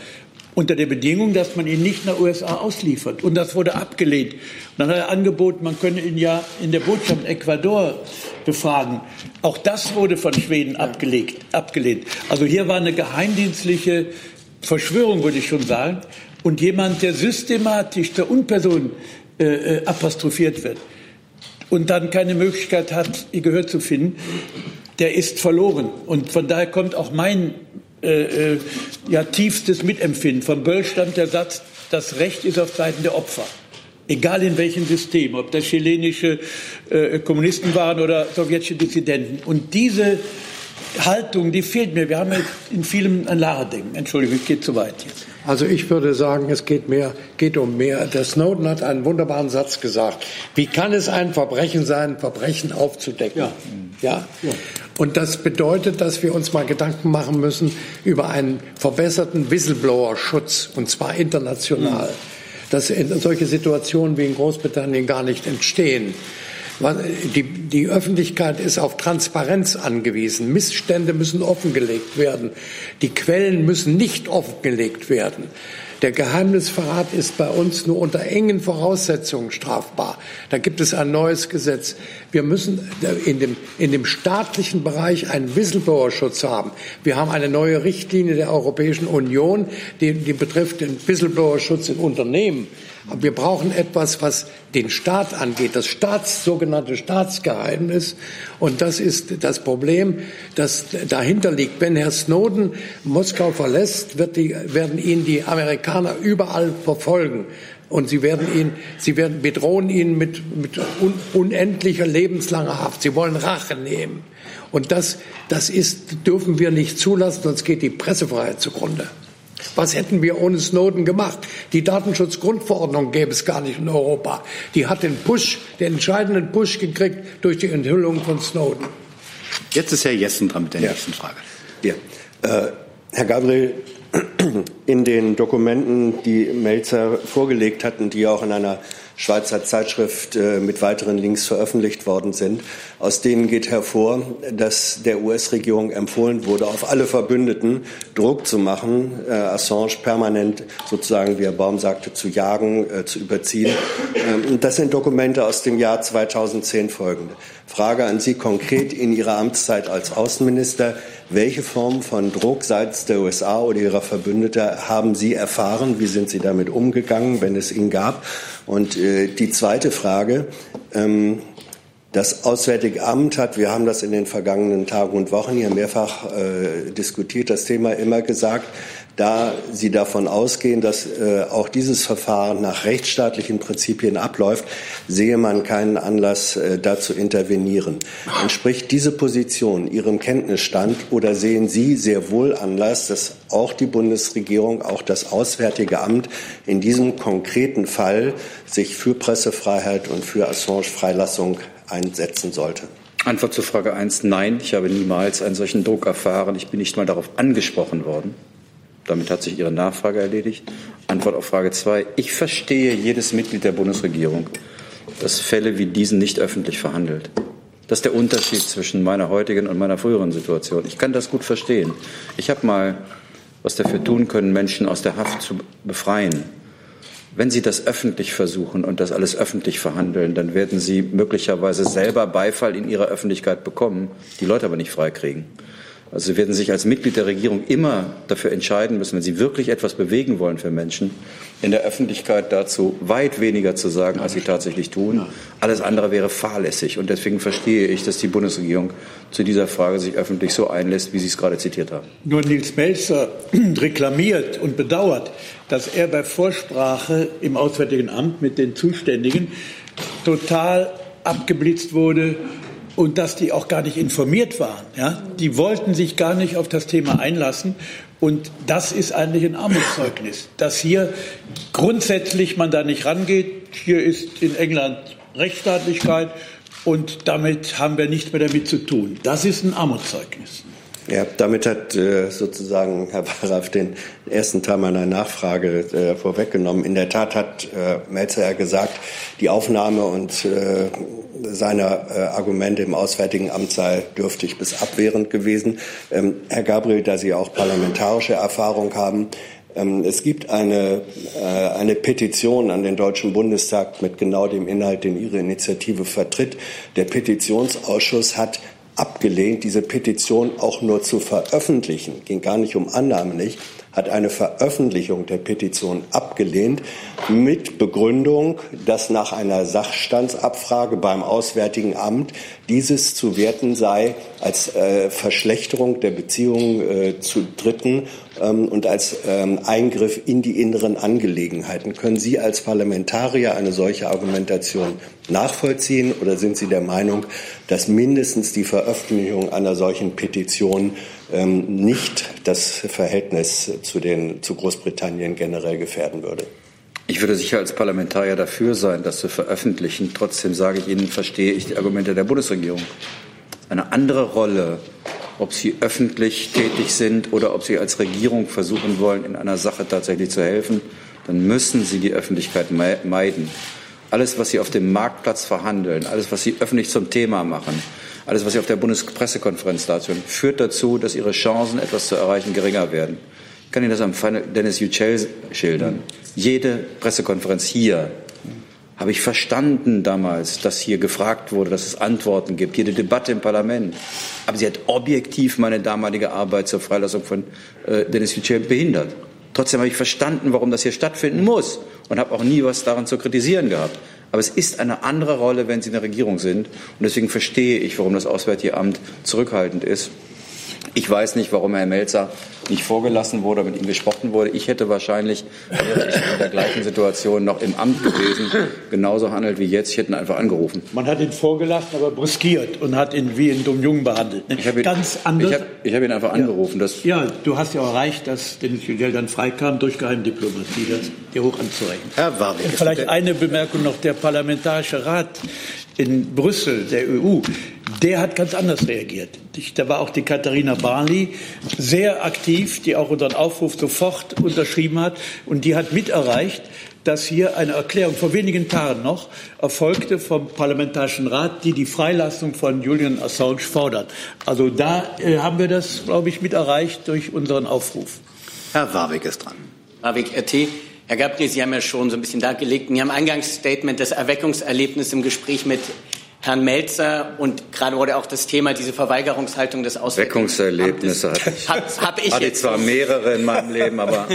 unter der Bedingung, dass man ihn nicht nach USA ausliefert. Und das wurde abgelehnt. Und dann hat er angeboten, man könne ihn ja in der Botschaft Ecuador befragen. Auch das wurde von Schweden abgelegt, abgelehnt. Also hier war eine geheimdienstliche Verschwörung, würde ich schon sagen. Und jemand, der systematisch der Unperson äh, äh apostrophiert wird und dann keine Möglichkeit hat, ihr Gehör zu finden, der ist verloren. Und von daher kommt auch mein äh, äh, ja, tiefstes Mitempfinden. Von Böll stammt der Satz, das Recht ist auf Seiten der Opfer. Egal in welchem System, ob das chilenische äh, Kommunisten waren oder sowjetische Dissidenten. Und diese Haltung, die fehlt mir. Wir haben in vielem ein Lara-Denken. Entschuldigung, ich gehe zu weit jetzt. Also ich würde sagen, es geht, mehr, geht um mehr. Der Snowden hat einen wunderbaren Satz gesagt. Wie kann es ein Verbrechen sein, Verbrechen aufzudecken? Ja. ja? ja. Und das bedeutet, dass wir uns mal Gedanken machen müssen über einen verbesserten Whistleblower-Schutz, und zwar international. Mhm. Dass solche Situationen wie in Großbritannien gar nicht entstehen. Die, die Öffentlichkeit ist auf Transparenz angewiesen. Missstände müssen offengelegt werden. Die Quellen müssen nicht offengelegt werden. Der Geheimnisverrat ist bei uns nur unter engen Voraussetzungen strafbar. Da gibt es ein neues Gesetz. Wir müssen in dem, in dem staatlichen Bereich einen Whistleblower-Schutz haben. Wir haben eine neue Richtlinie der Europäischen Union, die, die betrifft den Whistleblower-Schutz in Unternehmen. Aber wir brauchen etwas, was den Staat angeht, das Staats, sogenannte Staatsgeheimnis. Und das ist das Problem, das dahinter liegt. Wenn Herr Snowden Moskau verlässt, die, werden ihn die Amerikaner überall verfolgen. Und sie werden ihn, sie werden bedrohen ihn mit, mit un, unendlicher lebenslanger Haft. Sie wollen Rache nehmen. Und das, das ist, dürfen wir nicht zulassen, sonst geht die Pressefreiheit zugrunde. Was hätten wir ohne Snowden gemacht? Die Datenschutzgrundverordnung gäbe es gar nicht in Europa. Die hat den Push, den entscheidenden Push gekriegt durch die Enthüllung von Snowden. Jetzt ist Herr Jessen dran mit der ja. nächsten Frage. Ja. Äh, Herr Gabriel, in den Dokumenten, die Melzer vorgelegt hatten, die auch in einer Schweizer Zeitschrift äh, mit weiteren Links veröffentlicht worden sind. Aus denen geht hervor, dass der US-Regierung empfohlen wurde, auf alle Verbündeten Druck zu machen, äh, Assange permanent sozusagen, wie Herr Baum sagte, zu jagen, äh, zu überziehen. Ähm, das sind Dokumente aus dem Jahr 2010 folgende. Frage an Sie konkret in Ihrer Amtszeit als Außenminister. Welche Form von Druck seitens der USA oder ihrer Verbündeten haben Sie erfahren? Wie sind Sie damit umgegangen, wenn es ihn gab? Und äh, die zweite Frage. Ähm, das Auswärtige Amt hat, wir haben das in den vergangenen Tagen und Wochen hier mehrfach äh, diskutiert, das Thema immer gesagt, da Sie davon ausgehen, dass äh, auch dieses Verfahren nach rechtsstaatlichen Prinzipien abläuft, sehe man keinen Anlass, äh, da zu intervenieren. Entspricht diese Position Ihrem Kenntnisstand oder sehen Sie sehr wohl Anlass, dass auch die Bundesregierung, auch das Auswärtige Amt in diesem konkreten Fall sich für Pressefreiheit und für Assange-Freilassung einsetzen sollte? Antwort zu Frage 1. Nein, ich habe niemals einen solchen Druck erfahren. Ich bin nicht mal darauf angesprochen worden. Damit hat sich Ihre Nachfrage erledigt. Antwort auf Frage 2. Ich verstehe jedes Mitglied der Bundesregierung, das Fälle wie diesen nicht öffentlich verhandelt. Das ist der Unterschied zwischen meiner heutigen und meiner früheren Situation. Ich kann das gut verstehen. Ich habe mal was dafür tun können, Menschen aus der Haft zu befreien. Wenn Sie das öffentlich versuchen und das alles öffentlich verhandeln, dann werden Sie möglicherweise selber Beifall in Ihrer Öffentlichkeit bekommen, die Leute aber nicht freikriegen. Also Sie werden sich als Mitglied der Regierung immer dafür entscheiden müssen, wenn Sie wirklich etwas bewegen wollen für Menschen, in der Öffentlichkeit dazu weit weniger zu sagen, als Sie tatsächlich tun. Alles andere wäre fahrlässig. Und deswegen verstehe ich, dass die Bundesregierung zu dieser Frage sich öffentlich so einlässt, wie Sie es gerade zitiert haben. Nur Nils Melzer reklamiert und bedauert, dass er bei Vorsprache im Auswärtigen Amt mit den Zuständigen total abgeblitzt wurde und dass die auch gar nicht informiert waren. Ja? Die wollten sich gar nicht auf das Thema einlassen. Und das ist eigentlich ein Armutszeugnis, dass hier grundsätzlich man da nicht rangeht. Hier ist in England Rechtsstaatlichkeit und damit haben wir nichts mehr damit zu tun. Das ist ein Armutszeugnis. Ja, damit hat äh, sozusagen Herr Baraf den ersten Teil meiner Nachfrage äh, vorweggenommen. In der Tat hat äh, Melzer ja gesagt, die Aufnahme und seiner äh, Argumente im Auswärtigen Amt sei dürftig bis abwehrend gewesen. Ähm, Herr Gabriel, da Sie auch parlamentarische Erfahrung haben, ähm, es gibt eine, äh, eine Petition an den Deutschen Bundestag mit genau dem Inhalt, den Ihre Initiative vertritt. Der Petitionsausschuss hat abgelehnt, diese Petition auch nur zu veröffentlichen. Ging gar nicht um Annahme nicht hat eine Veröffentlichung der Petition abgelehnt mit Begründung, dass nach einer Sachstandsabfrage beim Auswärtigen Amt dieses zu werten sei als äh, Verschlechterung der Beziehungen äh, zu Dritten ähm, und als ähm, Eingriff in die inneren Angelegenheiten. Können Sie als Parlamentarier eine solche Argumentation nachvollziehen oder sind Sie der Meinung, dass mindestens die Veröffentlichung einer solchen Petition nicht das Verhältnis zu, den, zu Großbritannien generell gefährden würde. Ich würde sicher als Parlamentarier dafür sein, das zu veröffentlichen. Trotzdem sage ich Ihnen, verstehe ich die Argumente der Bundesregierung. Eine andere Rolle, ob Sie öffentlich tätig sind oder ob Sie als Regierung versuchen wollen, in einer Sache tatsächlich zu helfen, dann müssen Sie die Öffentlichkeit meiden. Alles, was Sie auf dem Marktplatz verhandeln, alles, was Sie öffentlich zum Thema machen, alles, was Sie auf der Bundespressekonferenz dazu führt dazu, dass Ihre Chancen, etwas zu erreichen, geringer werden. Ich kann Ihnen das am Fall Dennis Yücel schildern. Jede Pressekonferenz hier habe ich verstanden damals, dass hier gefragt wurde, dass es Antworten gibt, jede Debatte im Parlament. Aber sie hat objektiv meine damalige Arbeit zur Freilassung von äh, Dennis Yücel behindert. Trotzdem habe ich verstanden, warum das hier stattfinden muss und habe auch nie was daran zu kritisieren gehabt. Aber es ist eine andere Rolle, wenn Sie in der Regierung sind. Und deswegen verstehe ich, warum das Auswärtige Amt zurückhaltend ist. Ich weiß nicht, warum Herr Melzer nicht vorgelassen wurde, mit ihm gesprochen wurde. Ich hätte wahrscheinlich, wäre ich in der gleichen Situation noch im Amt gewesen, genauso handelt wie jetzt. Ich hätte ihn einfach angerufen. Man hat ihn vorgelassen, aber bruskiert und hat ihn wie in Dumm Jung behandelt. Ich habe ihn, Ganz anders. Ich habe, ich habe ihn einfach angerufen. Das Ja, du hast ja auch erreicht, dass Dennis Yücel dann freikam durch Geheimdiplomatie. Das dir hoch anzurechnen. Herr Warwick. Und vielleicht eine Bemerkung noch. Der Parlamentarische Rat in Brüssel, der EU, der hat ganz anders reagiert. Ich, da war auch die Katharina Barley sehr aktiv, die auch unseren Aufruf sofort unterschrieben hat. Und die hat mit erreicht, dass hier eine Erklärung vor wenigen Tagen noch erfolgte vom Parlamentarischen Rat, die die Freilassung von Julian Assange fordert. Also da äh, haben wir das, glaube ich, mit erreicht durch unseren Aufruf. Herr Warwick ist dran. Marvik RT. Herr Gabriel, Sie haben ja schon so ein bisschen dargelegt in Ihrem Eingangsstatement das Erweckungserlebnis im Gespräch mit Herrn Melzer und gerade wurde auch das Thema diese Verweigerungshaltung des Auswärtigen Weckungserlebnisse hatte ich. Hab, hab ich hatte jetzt zwar mehrere in meinem Leben, aber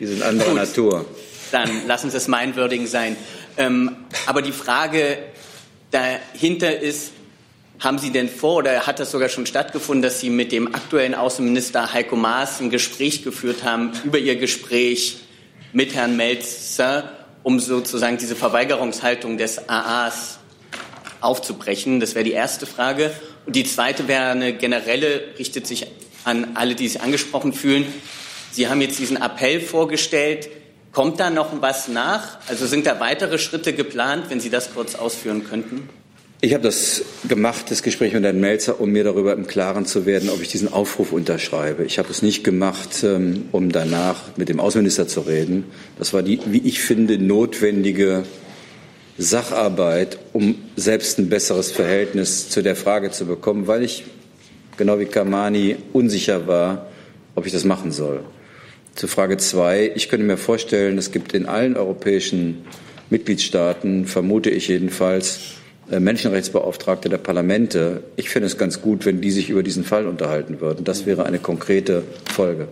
die sind anderer Gut. Natur. Dann lassen Sie es mein würdigen sein. Ähm, aber die Frage dahinter ist, haben Sie denn vor oder hat das sogar schon stattgefunden, dass Sie mit dem aktuellen Außenminister Heiko Maas ein Gespräch geführt haben über Ihr Gespräch mit Herrn Melzer, um sozusagen diese Verweigerungshaltung des AAs aufzubrechen? Das wäre die erste Frage. Und die zweite wäre eine generelle, richtet sich an alle, die sich angesprochen fühlen. Sie haben jetzt diesen Appell vorgestellt. Kommt da noch was nach? Also sind da weitere Schritte geplant, wenn Sie das kurz ausführen könnten? Ich habe das gemacht, das Gespräch mit Herrn Melzer, um mir darüber im Klaren zu werden, ob ich diesen Aufruf unterschreibe. Ich habe es nicht gemacht, ähm, um danach mit dem Außenminister zu reden. Das war die, wie ich finde, notwendige Sacharbeit, um selbst ein besseres Verhältnis zu der Frage zu bekommen, weil ich, genau wie Kamani, unsicher war, ob ich das machen soll. Zu Frage zwei. Ich könnte mir vorstellen, es gibt in allen europäischen Mitgliedstaaten, vermute ich jedenfalls, äh, Menschenrechtsbeauftragte der Parlamente. Ich finde es ganz gut, wenn die sich über diesen Fall unterhalten würden. Das wäre eine konkrete Folge.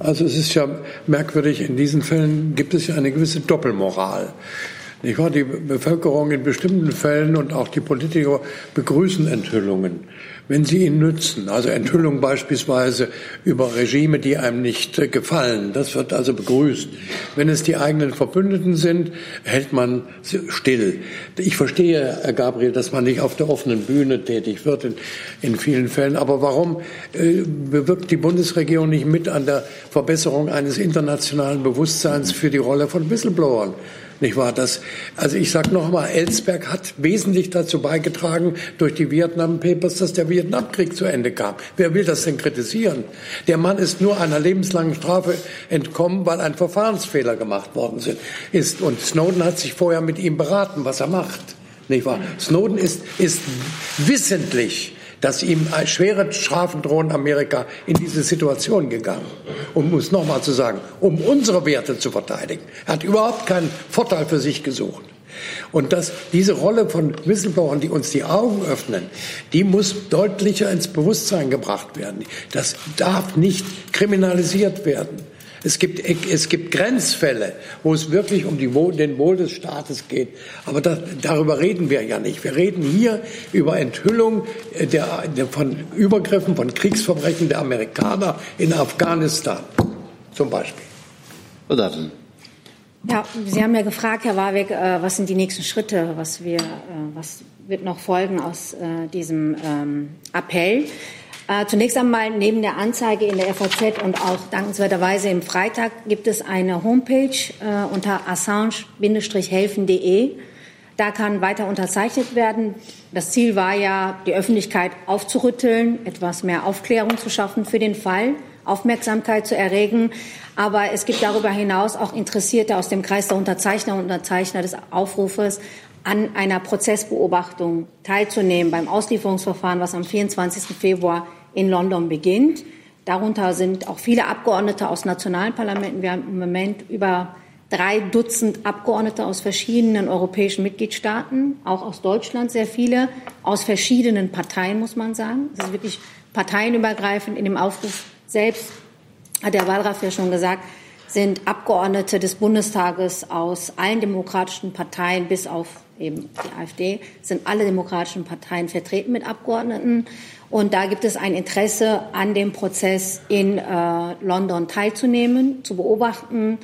Also es ist ja merkwürdig, in diesen Fällen gibt es ja eine gewisse Doppelmoral. Nicht wahr? Die Bevölkerung in bestimmten Fällen und auch die Politiker begrüßen Enthüllungen, wenn sie ihnen nützen. Also Enthüllungen beispielsweise über Regime, die einem nicht äh, gefallen. Das wird also begrüßt. Wenn es die eigenen Verbündeten sind, hält man still. Ich verstehe, Herr Gabriel, dass man nicht auf der offenen Bühne tätig wird in, in vielen Fällen. Aber warum äh, bewirkt die Bundesregierung nicht mit an der Verbesserung eines internationalen Bewusstseins für die Rolle von Whistleblowern? Nicht wahr? Das, also ich sage noch einmal, Ellsberg hat wesentlich dazu beigetragen durch die Vietnam Papers, dass der Vietnamkrieg zu Ende kam. Wer will das denn kritisieren? Der Mann ist nur einer lebenslangen Strafe entkommen, weil ein Verfahrensfehler gemacht worden ist. Und Snowden hat sich vorher mit ihm beraten, was er macht. Nicht wahr? Snowden ist, ist wissentlich dass ihm schwere Strafen drohen Amerika in diese Situation gegangen. Um es nochmal zu sagen, um unsere Werte zu verteidigen. Er hat überhaupt keinen Vorteil für sich gesucht. Und dass diese Rolle von Whistleblowern, die uns die Augen öffnen, die muss deutlicher ins Bewusstsein gebracht werden. Das darf nicht kriminalisiert werden. Es gibt, es gibt Grenzfälle, wo es wirklich um die Wohl, den Wohl des Staates geht. Aber das, darüber reden wir ja nicht. Wir reden hier über Enthüllung der, der, von Übergriffen, von Kriegsverbrechen der Amerikaner in Afghanistan zum Beispiel. Oder Ja, Sie haben ja gefragt, Herr Warwick, äh, was sind die nächsten Schritte, was, wir, äh, was wird noch folgen aus äh, diesem ähm, Appell. Äh, zunächst einmal neben der Anzeige in der FAZ und auch dankenswerterweise im Freitag gibt es eine Homepage äh, unter assange-helfen.de. Da kann weiter unterzeichnet werden. Das Ziel war ja, die Öffentlichkeit aufzurütteln, etwas mehr Aufklärung zu schaffen für den Fall, Aufmerksamkeit zu erregen. Aber es gibt darüber hinaus auch Interessierte aus dem Kreis der Unterzeichner und Unterzeichner des Aufrufes, an einer Prozessbeobachtung teilzunehmen beim Auslieferungsverfahren, was am 24. Februar in London beginnt. darunter sind auch viele Abgeordnete aus nationalen Parlamenten. Wir haben im Moment über drei Dutzend Abgeordnete aus verschiedenen europäischen Mitgliedstaaten, auch aus Deutschland sehr viele, aus verschiedenen Parteien, muss man sagen. Es ist wirklich parteienübergreifend. In dem Aufruf selbst hat der Wahlrat ja schon gesagt, sind Abgeordnete des Bundestages aus allen demokratischen Parteien bis auf eben die AfD, sind alle demokratischen Parteien vertreten mit Abgeordneten. Und da gibt es ein Interesse an dem Prozess in äh, London teilzunehmen, zu beobachten,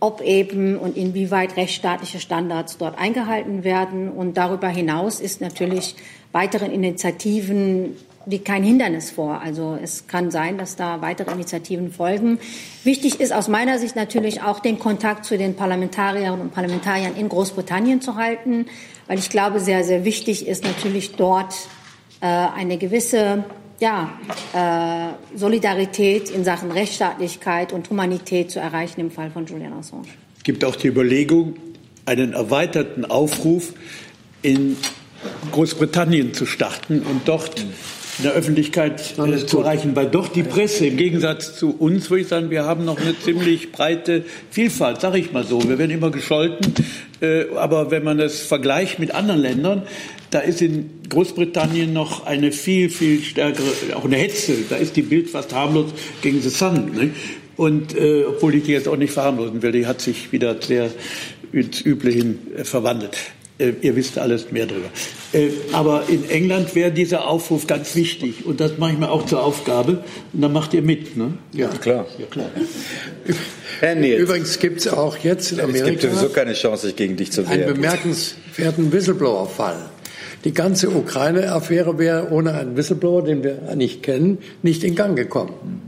ob eben und inwieweit rechtsstaatliche Standards dort eingehalten werden. Und darüber hinaus ist natürlich weiteren Initiativen liegt kein Hindernis vor. Also es kann sein, dass da weitere Initiativen folgen. Wichtig ist aus meiner Sicht natürlich auch den Kontakt zu den Parlamentarierinnen und Parlamentariern in Großbritannien zu halten, weil ich glaube, sehr, sehr wichtig ist natürlich dort äh, eine gewisse ja, äh, Solidarität in Sachen Rechtsstaatlichkeit und Humanität zu erreichen im Fall von Julian Assange. Es gibt auch die Überlegung, einen erweiterten Aufruf in Großbritannien zu starten und dort in der Öffentlichkeit äh, zu erreichen, weil doch die Presse im Gegensatz zu uns, würde ich sagen, wir haben noch eine ziemlich breite Vielfalt, sage ich mal so. Wir werden immer gescholten, äh, aber wenn man das vergleicht mit anderen Ländern, da ist in Großbritannien noch eine viel, viel stärkere, auch eine Hetze. Da ist die Bild fast harmlos gegen The Sun. Ne? Und äh, obwohl ich die jetzt auch nicht verharmlosen will, die hat sich wieder sehr ins Üble hin äh, verwandelt. Äh, ihr wisst alles mehr darüber. Äh, aber in England wäre dieser Aufruf ganz wichtig. Und das mache ich mir auch zur Aufgabe. Und dann macht ihr mit. Ne? Ja, klar. Ja, klar. Herr Nils. Übrigens gibt es auch jetzt in Amerika. Es gibt sowieso keine Chance, sich gegen dich zu wehren. Einen bemerkenswerten Whistleblower-Fall. Die ganze Ukraine-Affäre wäre ohne einen Whistleblower, den wir nicht kennen, nicht in Gang gekommen.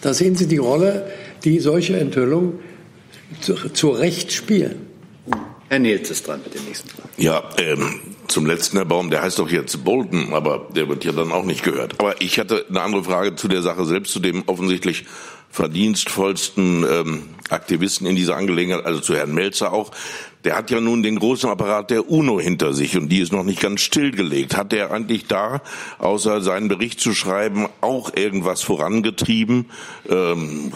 Da sehen Sie die Rolle, die solche Enthüllungen zu, zu Recht spielen. Herr Nils ist dran mit den nächsten Fragen. Ja, ähm, zum letzten Herr Baum, der heißt doch jetzt Bolton, aber der wird ja dann auch nicht gehört. Aber ich hatte eine andere Frage zu der Sache selbst, zu dem offensichtlich verdienstvollsten ähm, Aktivisten in dieser Angelegenheit, also zu Herrn Melzer auch. Der hat ja nun den großen Apparat der UNO hinter sich und die ist noch nicht ganz stillgelegt. Hat er eigentlich da, außer seinen Bericht zu schreiben, auch irgendwas vorangetrieben, ähm,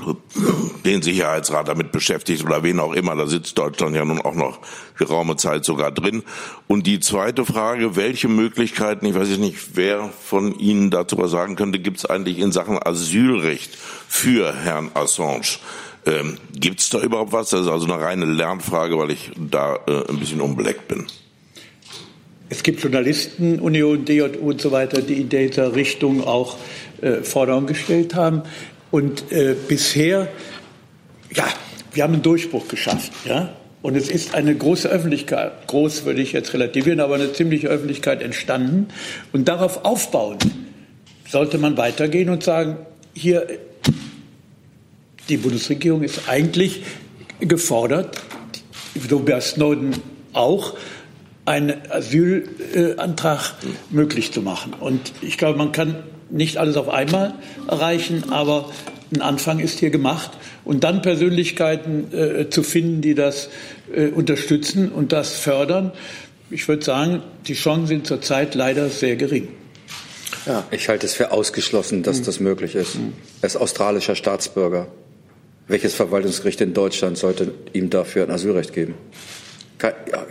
den Sicherheitsrat damit beschäftigt oder wen auch immer? Da sitzt Deutschland ja nun auch noch geraume Zeit sogar drin. Und die zweite Frage, welche Möglichkeiten, ich weiß nicht, wer von Ihnen dazu was sagen könnte, gibt es eigentlich in Sachen Asylrecht für Herrn Assange? Ähm, Gibt es da überhaupt was? Das ist also eine reine Lernfrage, weil ich da äh, ein bisschen unbeleckt bin. Es gibt Journalisten, Union, DJU und so weiter, die in dieser Richtung auch äh, Forderungen gestellt haben. Und äh, bisher, ja, wir haben einen Durchbruch geschafft. Ja? Und es ist eine große Öffentlichkeit, groß würde ich jetzt relativieren, aber eine ziemliche Öffentlichkeit entstanden. Und darauf aufbauend sollte man weitergehen und sagen, hier die Bundesregierung ist eigentlich gefordert, so bei Snowden auch, einen Asylantrag möglich zu machen. Und ich glaube, man kann nicht alles auf einmal erreichen, aber ein Anfang ist hier gemacht. Und dann Persönlichkeiten äh, zu finden, die das äh, unterstützen und das fördern. Ich würde sagen, die Chancen sind zurzeit leider sehr gering. Ja. Ich halte es für ausgeschlossen, dass mhm. das möglich ist. Mhm. Er ist australischer Staatsbürger. Welches Verwaltungsgericht in Deutschland sollte ihm dafür ein Asylrecht geben?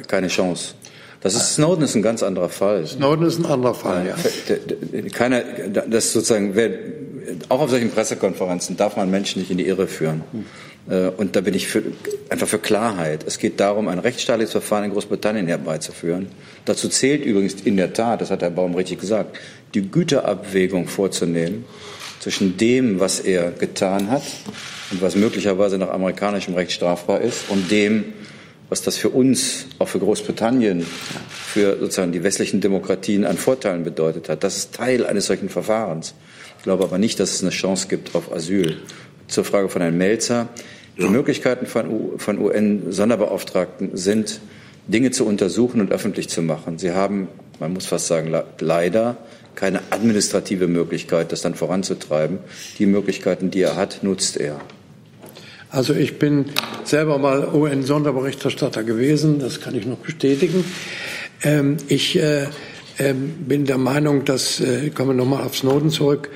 Keine Chance. Das ist Snowden ist ein ganz anderer Fall. Snowden ist ein anderer Fall, ja. Keiner, das sozusagen, auch auf solchen Pressekonferenzen darf man Menschen nicht in die Irre führen. Äh, und da bin ich für, einfach für Klarheit. Es geht darum, ein rechtsstaatliches Verfahren in Großbritannien herbeizuführen. Dazu zählt übrigens in der Tat, das hat Herr Baum richtig gesagt, die Güterabwägung vorzunehmen zwischen dem, was er getan hat und was möglicherweise nach amerikanischem Recht strafbar ist und dem, was das für uns, auch für Großbritannien, für sozusagen die westlichen Demokratien an Vorteilen bedeutet hat. Das ist Teil eines solchen Verfahrens. Ich glaube aber nicht, dass es eine Chance gibt auf Asyl. Zur Frage von Herrn Melzer. Die Möglichkeiten von, UN-Sonderbeauftragten sind, Dinge zu untersuchen und öffentlich zu machen. Sie haben, man muss fast sagen, leider keine administrative Möglichkeit, das dann voranzutreiben. Die Möglichkeiten, die er hat, nutzt er. Also ich bin selber mal UN-Sonderberichterstatter gewesen, das kann ich noch bestätigen. Ähm, ich äh, äh, bin der Meinung, dass, äh, ich komme nochmal auf Snowden zurück,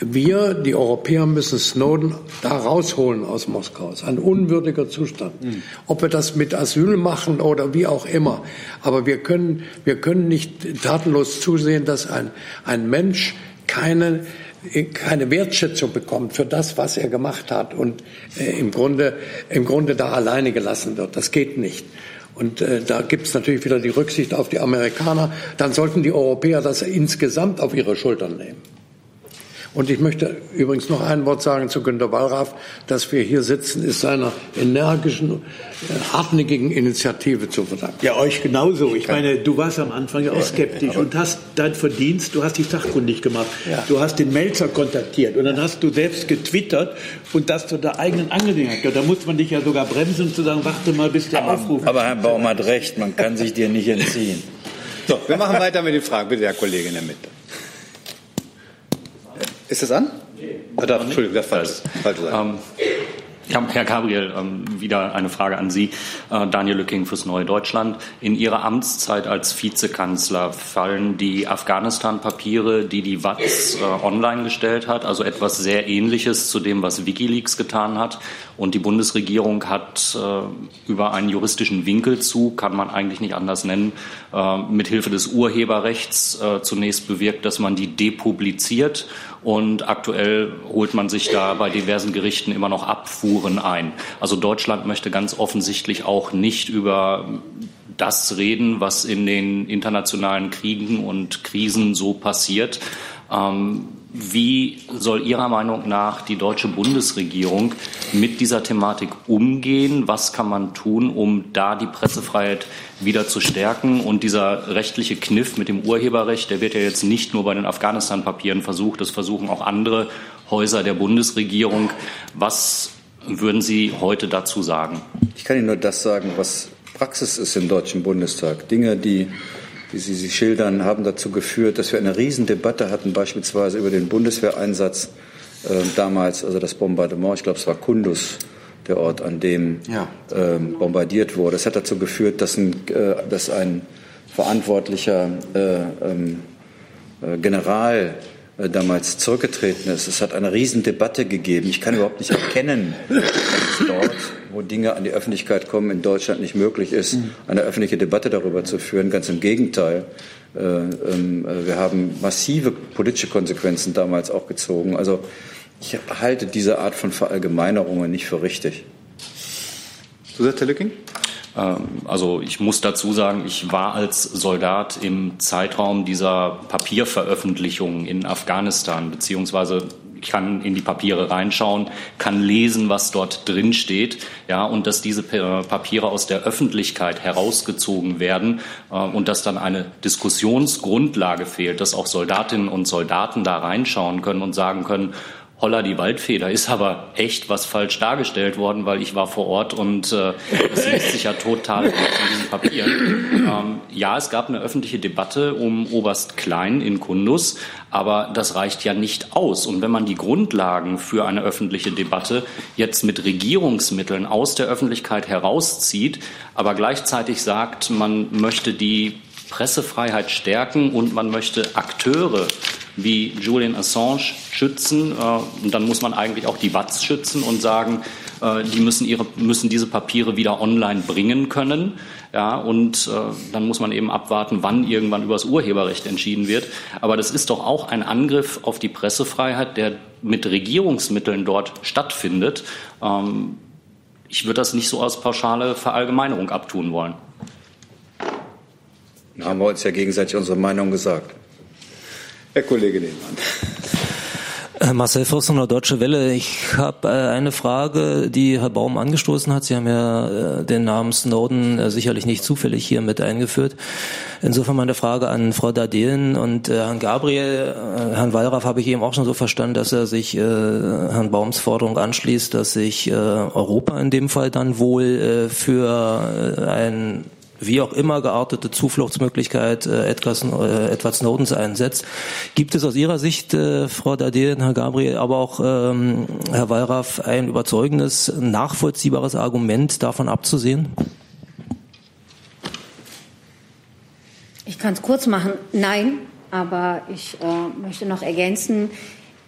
wir, die Europäer, müssen Snowden da rausholen aus Moskau. Es ist ein unwürdiger Zustand. Mhm. Ob wir das mit Asyl machen oder wie auch immer. Aber wir können, wir können nicht tatenlos zusehen, dass ein, ein Mensch keine, keine Wertschätzung bekommt für das, was er gemacht hat und äh, im, Grunde, im Grunde da alleine gelassen wird. Das geht nicht. Und äh, da gibt es natürlich wieder die Rücksicht auf die Amerikaner. Dann sollten die Europäer das insgesamt auf ihre Schultern nehmen. Und ich möchte übrigens noch ein Wort sagen zu Günter Wallraff. Dass wir hier sitzen, ist seiner energischen, äh, hartnäckigen Initiative zu verdanken. Ja, euch genauso. Ich meine, du warst am Anfang ja auch skeptisch und hast dein Verdienst, du hast dich sachkundig gemacht. Ja. Du hast den Melzer kontaktiert und dann hast du selbst getwittert und das zu der eigenen Angelegenheit. Da muss man dich ja sogar bremsen und zu sagen, warte mal, bis der aber, Aufruf. Aber Herr Baum hat recht, man kann sich dir nicht entziehen. So, wir machen weiter mit den Fragen. Bitte, Herr Kollege in der Mitte. Ist es an? Nee, ah, da, Entschuldigung, das falsch. falsch ähm, ja, Herr Gabriel, ähm, wieder eine Frage an Sie. Äh, Daniel Lücking fürs Neue Deutschland. In Ihrer Amtszeit als Vizekanzler fallen die Afghanistan-Papiere, die die WATS äh, online gestellt hat, also etwas sehr Ähnliches zu dem, was Wikileaks getan hat. Und die Bundesregierung hat äh, über einen juristischen Winkelzug, kann man eigentlich nicht anders nennen, mithilfe des Urheberrechts zunächst bewirkt, dass man die depubliziert und aktuell holt man sich da bei diversen Gerichten immer noch Abfuhren ein. Also Deutschland möchte ganz offensichtlich auch nicht über das reden, was in den internationalen Kriegen und Krisen so passiert. Ähm, wie soll Ihrer Meinung nach die deutsche Bundesregierung mit dieser Thematik umgehen? Was kann man tun, um da die Pressefreiheit wieder zu stärken? Und dieser rechtliche Kniff mit dem Urheberrecht, der wird ja jetzt nicht nur bei den Afghanistan-Papieren versucht, das versuchen auch andere Häuser der Bundesregierung. Was würden Sie heute dazu sagen? Ich kann Ihnen nur das sagen, was Praxis ist im Deutschen Bundestag. Dinge, die wie Sie sie schildern, haben dazu geführt, dass wir eine Riesendebatte hatten, beispielsweise über den Bundeswehreinsatz äh, damals, also das Bombardement, ich glaube, es war Kundus, der Ort, an dem ja. äh, bombardiert wurde. Das hat dazu geführt, dass ein, äh, dass ein verantwortlicher äh, ähm, äh, General äh, damals zurückgetreten ist. Es hat eine Riesendebatte gegeben. Ich kann überhaupt nicht erkennen, dass es dort, wo Dinge an die Öffentlichkeit kommen, in Deutschland nicht möglich ist, mhm. eine öffentliche Debatte darüber zu führen. Ganz im Gegenteil. Äh, ähm, äh, wir haben massive politische Konsequenzen damals auch gezogen. Also ich halte diese Art von Verallgemeinerungen nicht für richtig. Zusatz, Herr Lücking? Ähm, also ich muss dazu sagen, ich war als Soldat im Zeitraum dieser Papierveröffentlichung in Afghanistan, beziehungsweise ich kann in die Papiere reinschauen, kann lesen, was dort drin steht, ja, und dass diese Papiere aus der Öffentlichkeit herausgezogen werden äh, und dass dann eine Diskussionsgrundlage fehlt, dass auch Soldatinnen und Soldaten da reinschauen können und sagen können, Holla die Waldfeder ist aber echt was falsch dargestellt worden, weil ich war vor Ort und äh, das liest sich ja total in diesen Papieren. Ähm, ja, es gab eine öffentliche Debatte um Oberst Klein in Kundus, aber das reicht ja nicht aus. Und wenn man die Grundlagen für eine öffentliche Debatte jetzt mit Regierungsmitteln aus der Öffentlichkeit herauszieht, aber gleichzeitig sagt, man möchte die Pressefreiheit stärken und man möchte Akteure wie Julian Assange schützen. Äh, und dann muss man eigentlich auch die Watts schützen und sagen, äh, die müssen, ihre, müssen diese Papiere wieder online bringen können. Ja, und äh, dann muss man eben abwarten, wann irgendwann über das Urheberrecht entschieden wird. Aber das ist doch auch ein Angriff auf die Pressefreiheit, der mit Regierungsmitteln dort stattfindet. Ähm, ich würde das nicht so als pauschale Verallgemeinerung abtun wollen. Haben wir uns ja gegenseitig unsere Meinung gesagt. Herr Kollege Lehmann. Äh, Marcel der Deutsche Welle. Ich habe äh, eine Frage, die Herr Baum angestoßen hat. Sie haben ja äh, den Namen Snowden sicherlich nicht zufällig hier mit eingeführt. Insofern meine Frage an Frau Dadelen und Herrn Gabriel. Herrn Wallraff habe ich eben auch schon so verstanden, dass er sich Herrn Baums Forderung anschließt, dass sich Europa in dem Fall dann wohl für ein wie auch immer geartete Zufluchtsmöglichkeit äh, Edward, äh, Edward Snowdens einsetzt. Gibt es aus Ihrer Sicht, äh, Frau Dadin, Herr Gabriel, aber auch ähm, Herr Wallraff, ein überzeugendes, nachvollziehbares Argument davon abzusehen? Ich kann es kurz machen. Nein, aber ich äh, möchte noch ergänzen,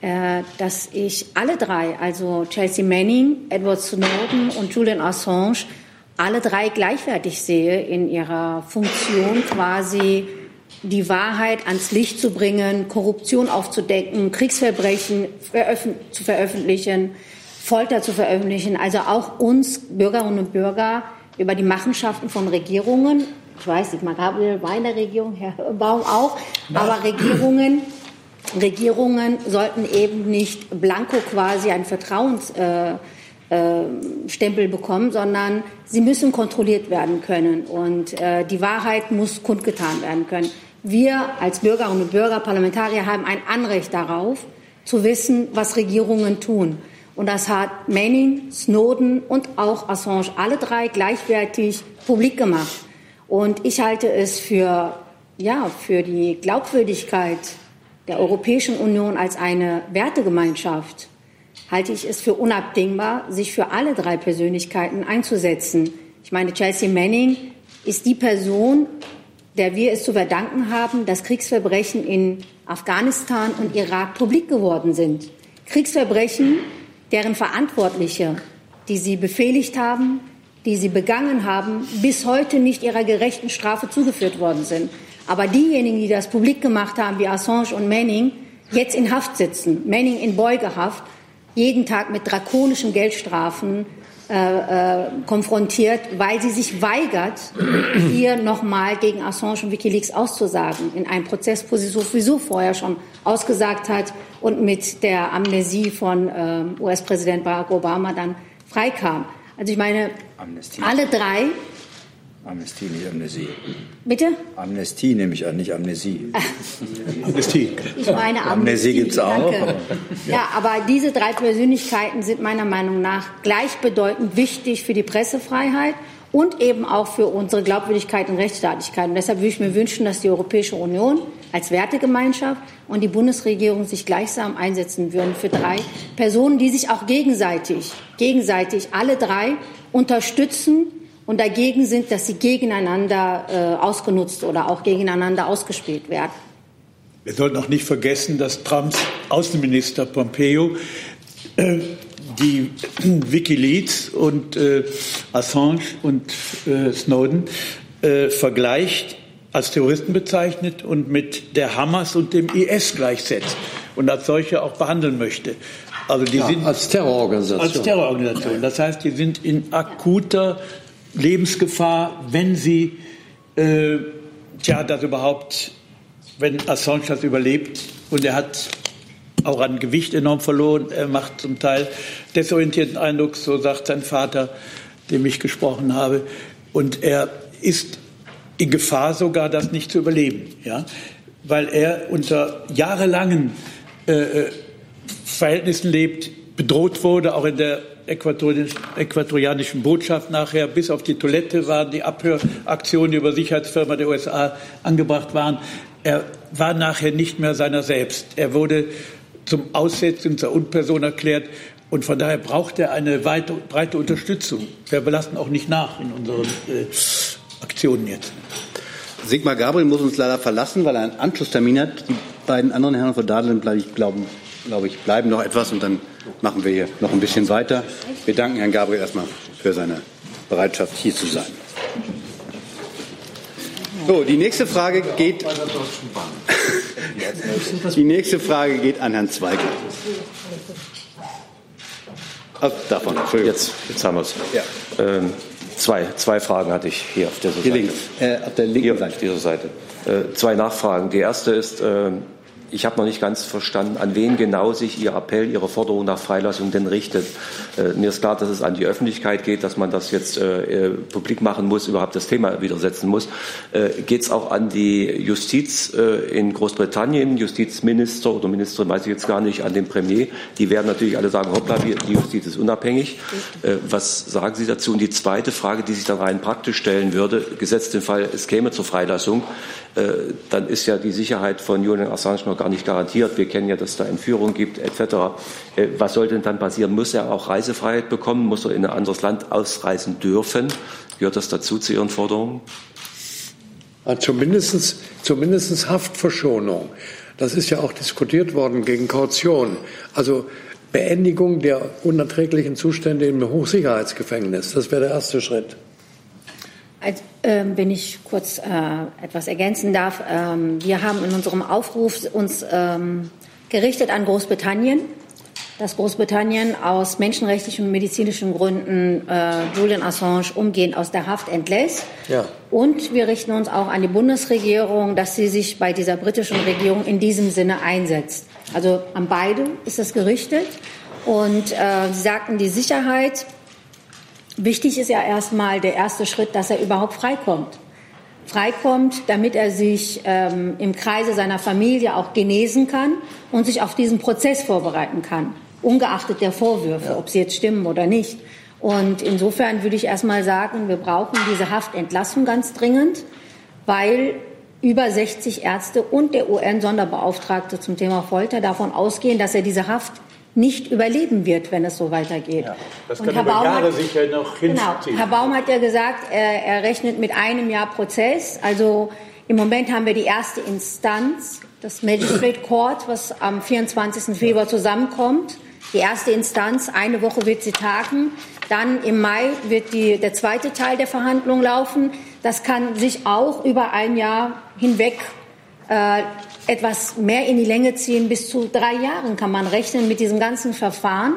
äh, dass ich alle drei, also Chelsea Manning, Edward Snowden und Julian Assange, alle drei gleichwertig sehe in ihrer Funktion quasi die Wahrheit ans Licht zu bringen, Korruption aufzudecken, Kriegsverbrechen zu veröffentlichen, Folter zu veröffentlichen, also auch uns Bürgerinnen und Bürger über die Machenschaften von Regierungen, ich weiß nicht, Gabriel war in der Regierung, Herr Baum auch, aber Regierungen, Regierungen sollten eben nicht blanko quasi ein Vertrauensstempel äh, äh, bekommen, sondern sie müssen kontrolliert werden können und äh, die Wahrheit muss kundgetan werden können. Wir als Bürgerinnen und Bürger, Parlamentarier haben ein Anrecht darauf, zu wissen, was Regierungen tun. Und das hat Manning, Snowden und auch Assange alle drei gleichwertig publik gemacht. Und ich halte es für, ja, für die Glaubwürdigkeit der Europäischen Union als eine Wertegemeinschaft, halte ich es für unabdingbar, sich für alle drei Persönlichkeiten einzusetzen. Ich meine, Chelsea Manning ist die Person, der wir es zu verdanken haben, dass Kriegsverbrechen in Afghanistan und Irak publik geworden sind. Kriegsverbrechen, deren Verantwortliche, die sie befehligt haben, die sie begangen haben, bis heute nicht ihrer gerechten Strafe zugeführt worden sind. Aber diejenigen, die das publik gemacht haben, wie Assange und Manning, jetzt in Haft sitzen, Manning in Beugehaft, jeden Tag mit drakonischen Geldstrafen äh, äh, konfrontiert, weil sie sich weigert, hier nochmal gegen Assange und Wikileaks auszusagen, in einem Prozess, wo sie sowieso vorher schon ausgesagt hat und mit der Amnesie von äh, US-Präsident Barack Obama dann freikam. Also ich meine, Amnestie. alle drei Amnestie, nicht Amnesie. Bitte? Amnestie nehme ich an, nicht Amnesie. Amnestie. Ich meine Amnestie. Amnesie gibt es auch. Ja, aber diese drei Persönlichkeiten sind meiner Meinung nach gleichbedeutend wichtig für die Pressefreiheit und eben auch für unsere Glaubwürdigkeit und Rechtsstaatlichkeit. Und deshalb würde ich mir wünschen, dass die Europäische Union als Wertegemeinschaft und die Bundesregierung sich gleichsam einsetzen würden für drei Personen, die sich auch gegenseitig, gegenseitig alle drei unterstützen und dagegen sind, dass sie gegeneinander äh, ausgenutzt oder auch gegeneinander ausgespielt werden. Wir sollten auch nicht vergessen, dass Trumps Außenminister Pompeo äh, die Wikileaks und äh, Assange und äh, Snowden äh, vergleicht, als Terroristen bezeichnet und mit der Hamas und dem IS gleichsetzt und als solche auch behandeln möchte. Also die ja, sind als Terrororganisation. Als Terrororganisation. Das heißt, die sind in akuter Lebensgefahr, wenn sie, äh, tja, das überhaupt, wenn Assange das überlebt und er hat auch an Gewicht enorm verloren, er macht zum Teil desorientierten Eindruck, so sagt sein Vater, dem ich gesprochen habe, und er ist in Gefahr sogar, das nicht zu überleben, ja, weil er unter jahrelangen äh, äh Verhältnissen lebt, bedroht wurde, auch in der äquatorianischen Botschaft nachher, bis auf die Toilette waren die Abhöraktionen, die über Sicherheitsfirma der USA angebracht waren. Er war nachher nicht mehr seiner selbst. Er wurde zum Aussetzen zur Unperson erklärt und von daher braucht er eine weite, breite Unterstützung. Wir belasten auch nicht nach in unseren äh, Aktionen jetzt. Sigmar Gabriel muss uns leider verlassen, weil er einen Anschlusstermin hat. Die beiden anderen Herren von Dadeln, glaube ich, bleiben noch etwas und dann machen wir hier noch ein bisschen weiter. Wir danken Herrn Gabriel erstmal für seine Bereitschaft, hier zu sein. So, die nächste Frage geht. die nächste Frage geht an Herrn Zweigler. Ach, davon, Jetzt, jetzt haben wir es. Ja. Ähm, zwei, zwei Fragen hatte ich hier auf dieser Seite. Links, äh, auf der linken hier Seite. Auf dieser Seite. Äh, zwei Nachfragen. Die erste ist, äh, ich habe noch nicht ganz verstanden, an wen genau sich Ihr Appell, Ihre Forderung nach Freilassung denn richtet. Äh, mir ist klar, dass es an die Öffentlichkeit geht, dass man das jetzt äh, äh publik machen muss, überhaupt das Thema widersetzen muss. Äh, geht es auch an die Justiz äh, in Großbritannien, Justizminister oder Ministerin, weiß ich jetzt gar nicht, an den Premier? Die werden natürlich alle sagen, hoppla, die Justiz ist unabhängig. Äh, was sagen Sie dazu? Und die zweite Frage, die sich dann rein praktisch stellen würde, gesetzt den Fall, es käme zur Freilassung, dann ist ja die Sicherheit von Julian Assange noch gar nicht garantiert. Wir kennen ja, dass es da Entführung gibt etc. Äh, was sollte denn dann passieren? Muss er auch Reisefreiheit bekommen? Muss er in ein anderes Land ausreisen dürfen? Gehört das dazu zu Ihren Forderungen? Zumindest, zumindest Haftverschonung. Das ist ja auch diskutiert worden gegen Kaution. Also Beendigung der unerträglichen Zustände im Hochsicherheitsgefängnis. Das wäre der erste Schritt. Also, ähm, wenn ich kurz äh, etwas ergänzen darf, ähm, wir haben in unserem Aufruf uns ähm, gerichtet an Großbritannien, dass Großbritannien aus menschenrechtlichen und medizinischen Gründen äh, Julian Assange umgehend aus der Haft entlässt. Ja. Und wir richten uns auch an die Bundesregierung, dass sie sich bei dieser britischen Regierung in diesem Sinne einsetzt. Also an beide ist das gerichtet. Und äh, Sie sagten die Sicherheit. Wichtig ist ja erstmal der erste Schritt, dass er überhaupt freikommt. Freikommt, damit er sich ähm, im Kreise seiner Familie auch genesen kann und sich auf diesen Prozess vorbereiten kann, ungeachtet der Vorwürfe, ja. ob sie jetzt stimmen oder nicht. Und insofern würde ich erstmal sagen, wir brauchen diese Haftentlassung ganz dringend, weil über 60 Ärzte und der UN-Sonderbeauftragte zum Thema Folter davon ausgehen, dass er diese Haft nicht überleben wird, wenn es so weitergeht. Ja, das kann über Jahre hat, sicher noch hinziehen. Genau. Herr Baum hat ja gesagt, er, er rechnet mit einem Jahr Prozess. Also im Moment haben wir die erste Instanz, das Magistrate Court, was am 24. Februar zusammenkommt. Die erste Instanz, eine Woche wird sie tagen. Dann im Mai wird die, der zweite Teil der Verhandlung laufen. Das kann sich auch über ein Jahr hinweg äh, etwas mehr in die Länge ziehen. Bis zu drei Jahren kann man rechnen mit diesem ganzen Verfahren.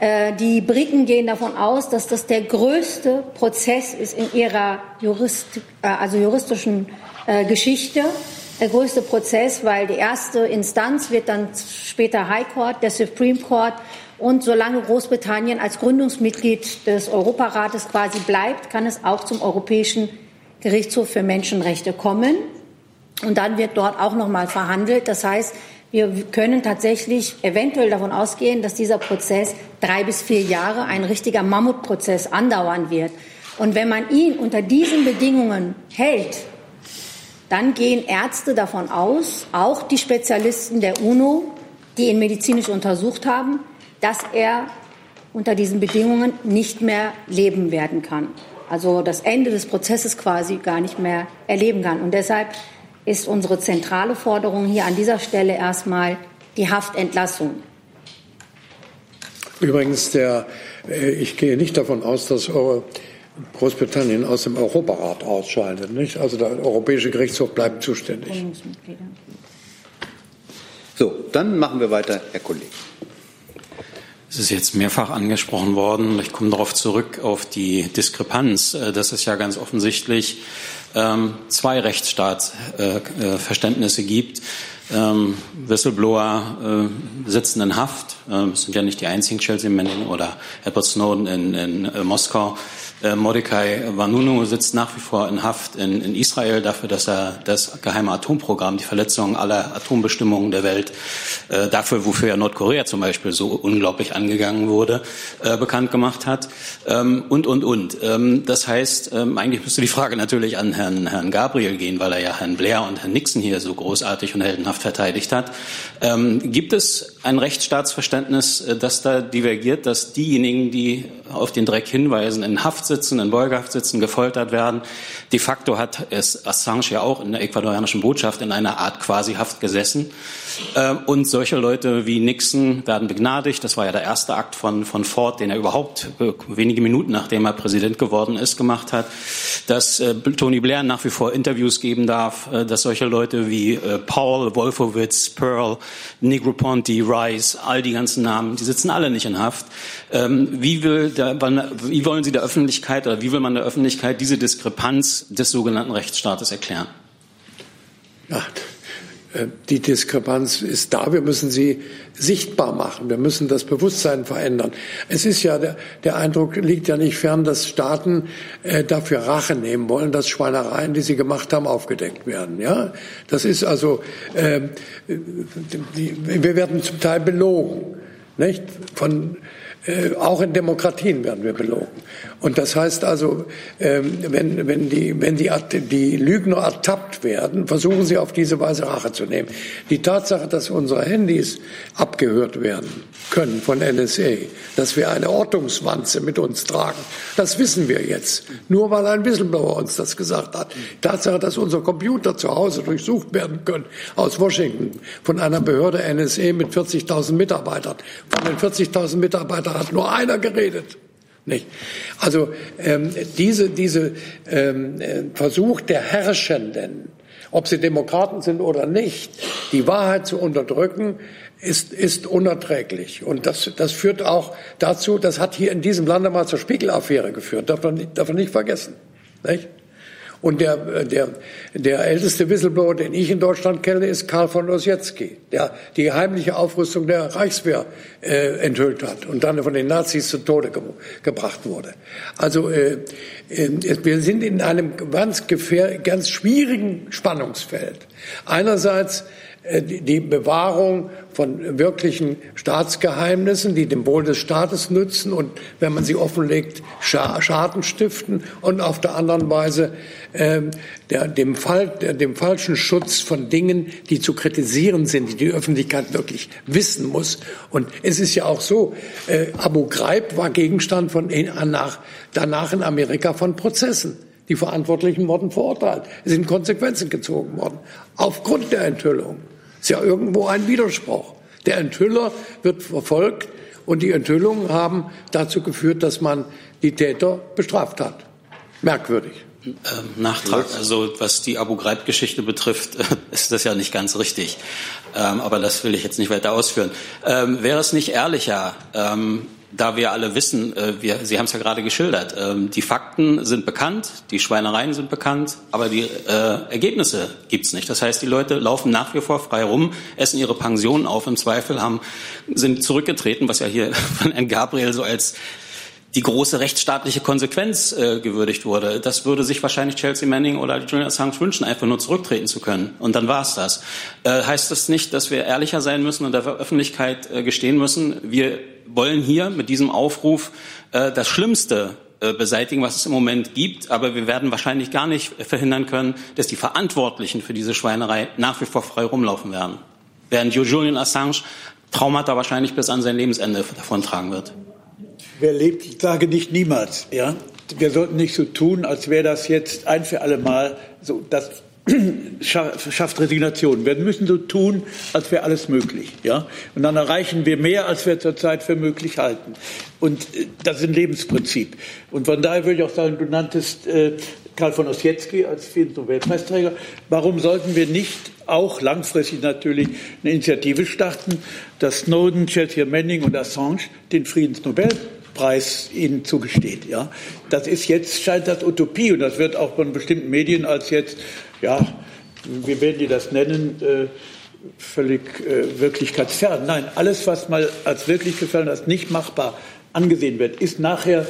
Äh, die Briten gehen davon aus, dass das der größte Prozess ist in ihrer Jurist, äh, also juristischen äh, Geschichte. Der größte Prozess, weil die erste Instanz wird dann später High Court, der Supreme Court. Und solange Großbritannien als Gründungsmitglied des Europarates quasi bleibt, kann es auch zum Europäischen Gerichtshof für Menschenrechte kommen. Und dann wird dort auch noch mal verhandelt. Das heißt, wir können tatsächlich eventuell davon ausgehen, dass dieser Prozess drei bis vier Jahre ein richtiger Mammutprozess andauern wird. Und wenn man ihn unter diesen Bedingungen hält, dann gehen Ärzte davon aus, auch die Spezialisten der UNO, die ihn medizinisch untersucht haben, dass er unter diesen Bedingungen nicht mehr leben werden kann. Also das Ende des Prozesses quasi gar nicht mehr erleben kann. Und deshalb ist unsere zentrale Forderung hier an dieser Stelle erstmal die Haftentlassung. Übrigens, der, äh, ich gehe nicht davon aus, dass Großbritannien aus dem Europarat ausscheidet. Nicht? Also der Europäische Gerichtshof bleibt zuständig. So, dann machen wir weiter, Herr Kollege. Es ist jetzt mehrfach angesprochen worden. Ich komme darauf zurück, auf die Diskrepanz. Äh, das ist ja ganz offensichtlich zwei Rechtsstaatsverständnisse gibt. Ähm, Whistleblower äh, sitzen in Haft, äh, sind ja nicht die einzigen Chelsea Manning oder Edward Snowden in, in äh, Moskau. Äh, Mordecai Vanunu sitzt nach wie vor in Haft in, in, Israel dafür, dass er das geheime Atomprogramm, die Verletzung aller Atombestimmungen der Welt, äh, dafür, wofür ja Nordkorea zum Beispiel so unglaublich angegangen wurde, äh, bekannt gemacht hat. Ähm, und, und, und. Ähm, das heißt, ähm, eigentlich müsste die Frage natürlich an Herrn, Herrn Gabriel gehen, weil er ja Herrn Blair und Herrn Nixon hier so großartig und heldenhaft verteidigt hat. Ähm, gibt es ein Rechtsstaatsverständnis, äh, das da divergiert, dass diejenigen, die auf den Dreck hinweisen, in Haft sitzen, in Beugehaft sitzen, gefoltert werden. De facto hat es Assange ja auch in der ecuadorianischen Botschaft in einer Art quasi Haft gesessen. Äh, und solche Leute wie Nixon werden begnadigt. Das war ja der erste Akt von, von Ford, den er überhaupt äh, wenige Minuten nachdem er Präsident geworden ist, gemacht hat. Dass äh, Tony Blair nach wie vor Interviews geben darf, dass solche Leute wie Paul, Wolfowitz, Pearl, Negroponte, Rice, all die ganzen Namen, die sitzen alle nicht in Haft. Ähm, wie, will der, wie wollen Sie der Öffentlichkeit oder wie will man der Öffentlichkeit diese Diskrepanz des sogenannten Rechtsstaates erklären? Ja, die Diskrepanz ist da. Wir müssen sie sichtbar machen. Wir müssen das Bewusstsein verändern. Es ist ja, der, der Eindruck liegt ja nicht fern, dass Staaten äh, dafür Rache nehmen wollen, dass Schweinereien, die sie gemacht haben, aufgedeckt werden. Ja, das ist also, äh, die, wir werden zum Teil belogen, nicht? Von Äh, auch in Demokratien werden wir belogen. Und das heißt also, ähm, wenn, wenn, die, wenn die, die Lügner ertappt werden, versuchen sie auf diese Weise Rache zu nehmen. Die Tatsache, dass unsere Handys abgehört werden können von NSA, dass wir eine Ortungswanze mit uns tragen, das wissen wir jetzt. Nur weil ein Whistleblower uns das gesagt hat. Die Tatsache, dass unsere Computer zu Hause durchsucht werden können aus Washington von einer Behörde NSA mit 40.000 Mitarbeitern. Von den 40.000 Mitarbeitern hat nur einer geredet. Nicht? Also ähm, diese, diese ähm, äh, Versuch der Herrschenden, ob sie Demokraten sind oder nicht, die Wahrheit zu unterdrücken, ist, ist unerträglich. Und das, das führt auch dazu, das hat hier in diesem Lande mal zur Spiegelaffäre geführt, darf man, nicht, darf man nicht vergessen. Nicht? Und der, der, der älteste Whistleblower, den ich in Deutschland kenne, ist Karl von Ossietzky, der die heimliche Aufrüstung der Reichswehr äh, enthüllt hat und dann von den Nazis zu Tode ge gebracht wurde. Also äh, äh, wir sind in einem ganz, ganz schwierigen Spannungsfeld. Einerseits äh, die Bewahrung von wirklichen Staatsgeheimnissen, die dem Wohl des Staates nützen und, wenn man sie offenlegt, Schaden stiften und auf der anderen Weise äh, der, dem, Fall, der, dem falschen Schutz von Dingen, die zu kritisieren sind, die die Öffentlichkeit wirklich wissen muss. Und es ist ja auch so, äh, Abu Ghraib war Gegenstand von danach, danach in Amerika von Prozessen. Die Verantwortlichen wurden verurteilt. Es sind Konsequenzen gezogen worden. Aufgrund der Enthüllung. Ist ja irgendwo ein Widerspruch. Der Enthüller wird verfolgt und die Enthüllungen haben dazu geführt, dass man die Täter bestraft hat. Merkwürdig. Ähm, Nachtrag. Also was die Abu Ghraib-Geschichte betrifft, ist das ja nicht ganz richtig. Ähm, aber das will ich jetzt nicht weiter ausführen. Ähm, wäre es nicht ehrlicher, ähm, da wir alle wissen, äh, wir, Sie haben es ja gerade geschildert, ähm, die Fakten sind bekannt, die Schweinereien sind bekannt, aber die äh, Ergebnisse gibt's nicht. Das heißt, die Leute laufen nach wie vor frei rum, essen ihre Pensionen auf, im Zweifel haben, sind zurückgetreten, was ja hier von Herrn Gabriel so als die große rechtsstaatliche Konsequenz äh, gewürdigt wurde. Das würde sich wahrscheinlich Chelsea Manning oder Julian Assange wünschen, einfach nur zurücktreten zu können. Und dann war es das. Äh, heißt das nicht, dass wir ehrlicher sein müssen und der Öffentlichkeit äh, gestehen müssen, wir wollen hier mit diesem Aufruf äh, das Schlimmste äh, beseitigen, was es im Moment gibt. Aber wir werden wahrscheinlich gar nicht verhindern können, dass die Verantwortlichen für diese Schweinerei nach wie vor frei rumlaufen werden. Während Julian Assange Traumata wahrscheinlich bis an sein Lebensende davontragen wird. Wer lebt, ich sage nicht niemals, ja. Wir sollten nicht so tun, als wäre das jetzt ein für alle Mal so, das schafft Resignation. Wir müssen so tun, als wäre alles möglich, ja. Und dann erreichen wir mehr, als wir zurzeit für möglich halten. Und äh, das ist ein Lebensprinzip. Und von daher würde ich auch sagen, du nanntest äh, Karl von Ossietzky als Friedensnobelpreisträger. Warum sollten wir nicht auch langfristig natürlich eine Initiative starten, dass Snowden, Chelsea Manning und Assange den Friedensnobelpreis Preis ihnen zugesteht. Ja, das ist jetzt scheint das Utopie und das wird auch von bestimmten Medien als jetzt ja, wie werden die das nennen? Äh, völlig äh, wirklichkeitsfern. Nein, alles, was mal als wirklichkeitsfern, als nicht machbar angesehen wird, ist nachher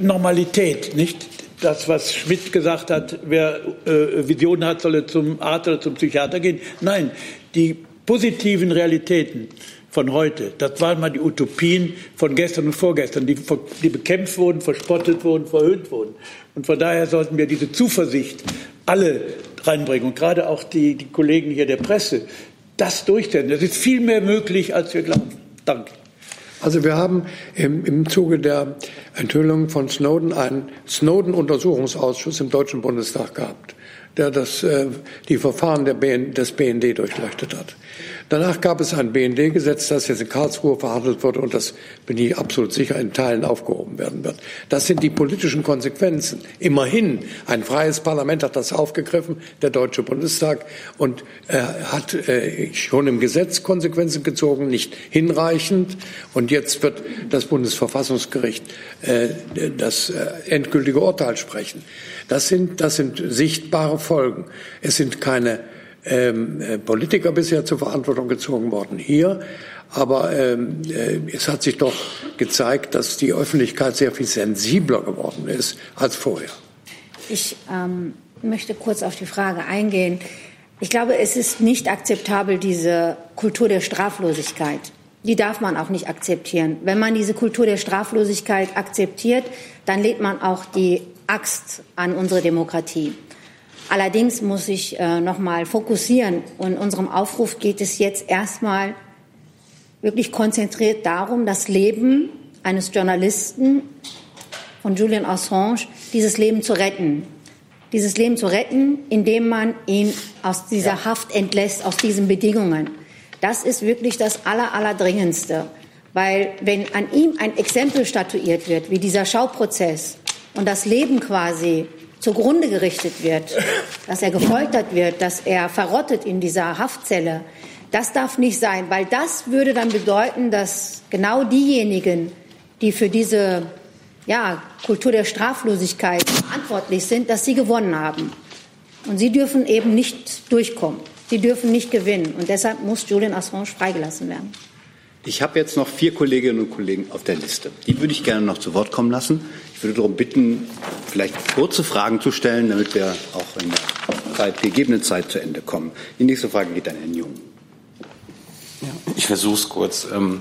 Normalität, nicht? Das, was Schmidt gesagt hat, wer äh, Visionen hat, solle zum Arzt oder zum Psychiater gehen. Nein, die positiven Realitäten von heute. Das waren mal die Utopien von gestern und vorgestern, die, die bekämpft wurden, verspottet wurden, verhöhnt wurden. Und von daher sollten wir diese Zuversicht alle reinbringen und gerade auch die, die Kollegen hier der Presse, das durchsetzen. Das ist viel mehr möglich, als wir glauben. Danke. Also wir haben im, im Zuge der Enthüllung von Snowden einen Snowden-Untersuchungsausschuss im Deutschen Bundestag gehabt, der das, äh, die Verfahren BN, des BND durchleuchtet hat. Danach gab es ein BND-Gesetz, das jetzt in Karlsruhe verhandelt wurde und das, bin ich absolut sicher, in Teilen aufgehoben werden wird. Das sind die politischen Konsequenzen. Immerhin, ein freies Parlament hat das aufgegriffen, der Deutsche Bundestag, und äh, hat äh, schon im Gesetz Konsequenzen gezogen, nicht hinreichend. Und jetzt wird das Bundesverfassungsgericht äh, das äh, endgültige Urteil sprechen. Das sind, das sind sichtbare Folgen. Es sind keine ähm, äh, Politiker bisher zur Verantwortung gezogen worden hier. Aber ähm, äh, es hat sich doch gezeigt, dass die Öffentlichkeit sehr viel sensibler geworden ist als vorher. Ich ähm, möchte kurz auf die Frage eingehen. Ich glaube, es ist nicht akzeptabel, diese Kultur der Straflosigkeit die darf man auch nicht akzeptieren. Wenn man diese Kultur der Straflosigkeit akzeptiert, dann legt man auch die Axt an unsere Demokratie. Allerdings muss ich äh, noch mal fokussieren. Und in unserem Aufruf geht es jetzt erstmal wirklich konzentriert darum, das Leben eines Journalisten von Julian Assange, dieses Leben zu retten. Dieses Leben zu retten, indem man ihn aus dieser ja. Haft entlässt, aus diesen Bedingungen. Das ist wirklich das Aller, Allerdringendste. Weil wenn an ihm ein Exempel statuiert wird, wie dieser Schauprozess, und das Leben quasi zugrunde gerichtet wird, dass er gefoltert wird, dass er verrottet in dieser Haftzelle, das darf nicht sein, weil das würde dann bedeuten, dass genau diejenigen, die für diese ja, Kultur der Straflosigkeit verantwortlich sind, dass sie gewonnen haben. Und sie dürfen eben nicht durchkommen. Sie dürfen nicht gewinnen. Und deshalb muss Julian Assange freigelassen werden. Ich habe jetzt noch vier Kolleginnen und Kollegen auf der Liste. Die würde ich gerne noch zu Wort kommen lassen. Ich würde darum bitten, vielleicht kurze Fragen zu stellen, damit wir auch in der Zeit, gegebenen Zeit zu Ende kommen. Die nächste Frage geht an Herrn Jung. Ja, ich versuche es kurz. Ähm,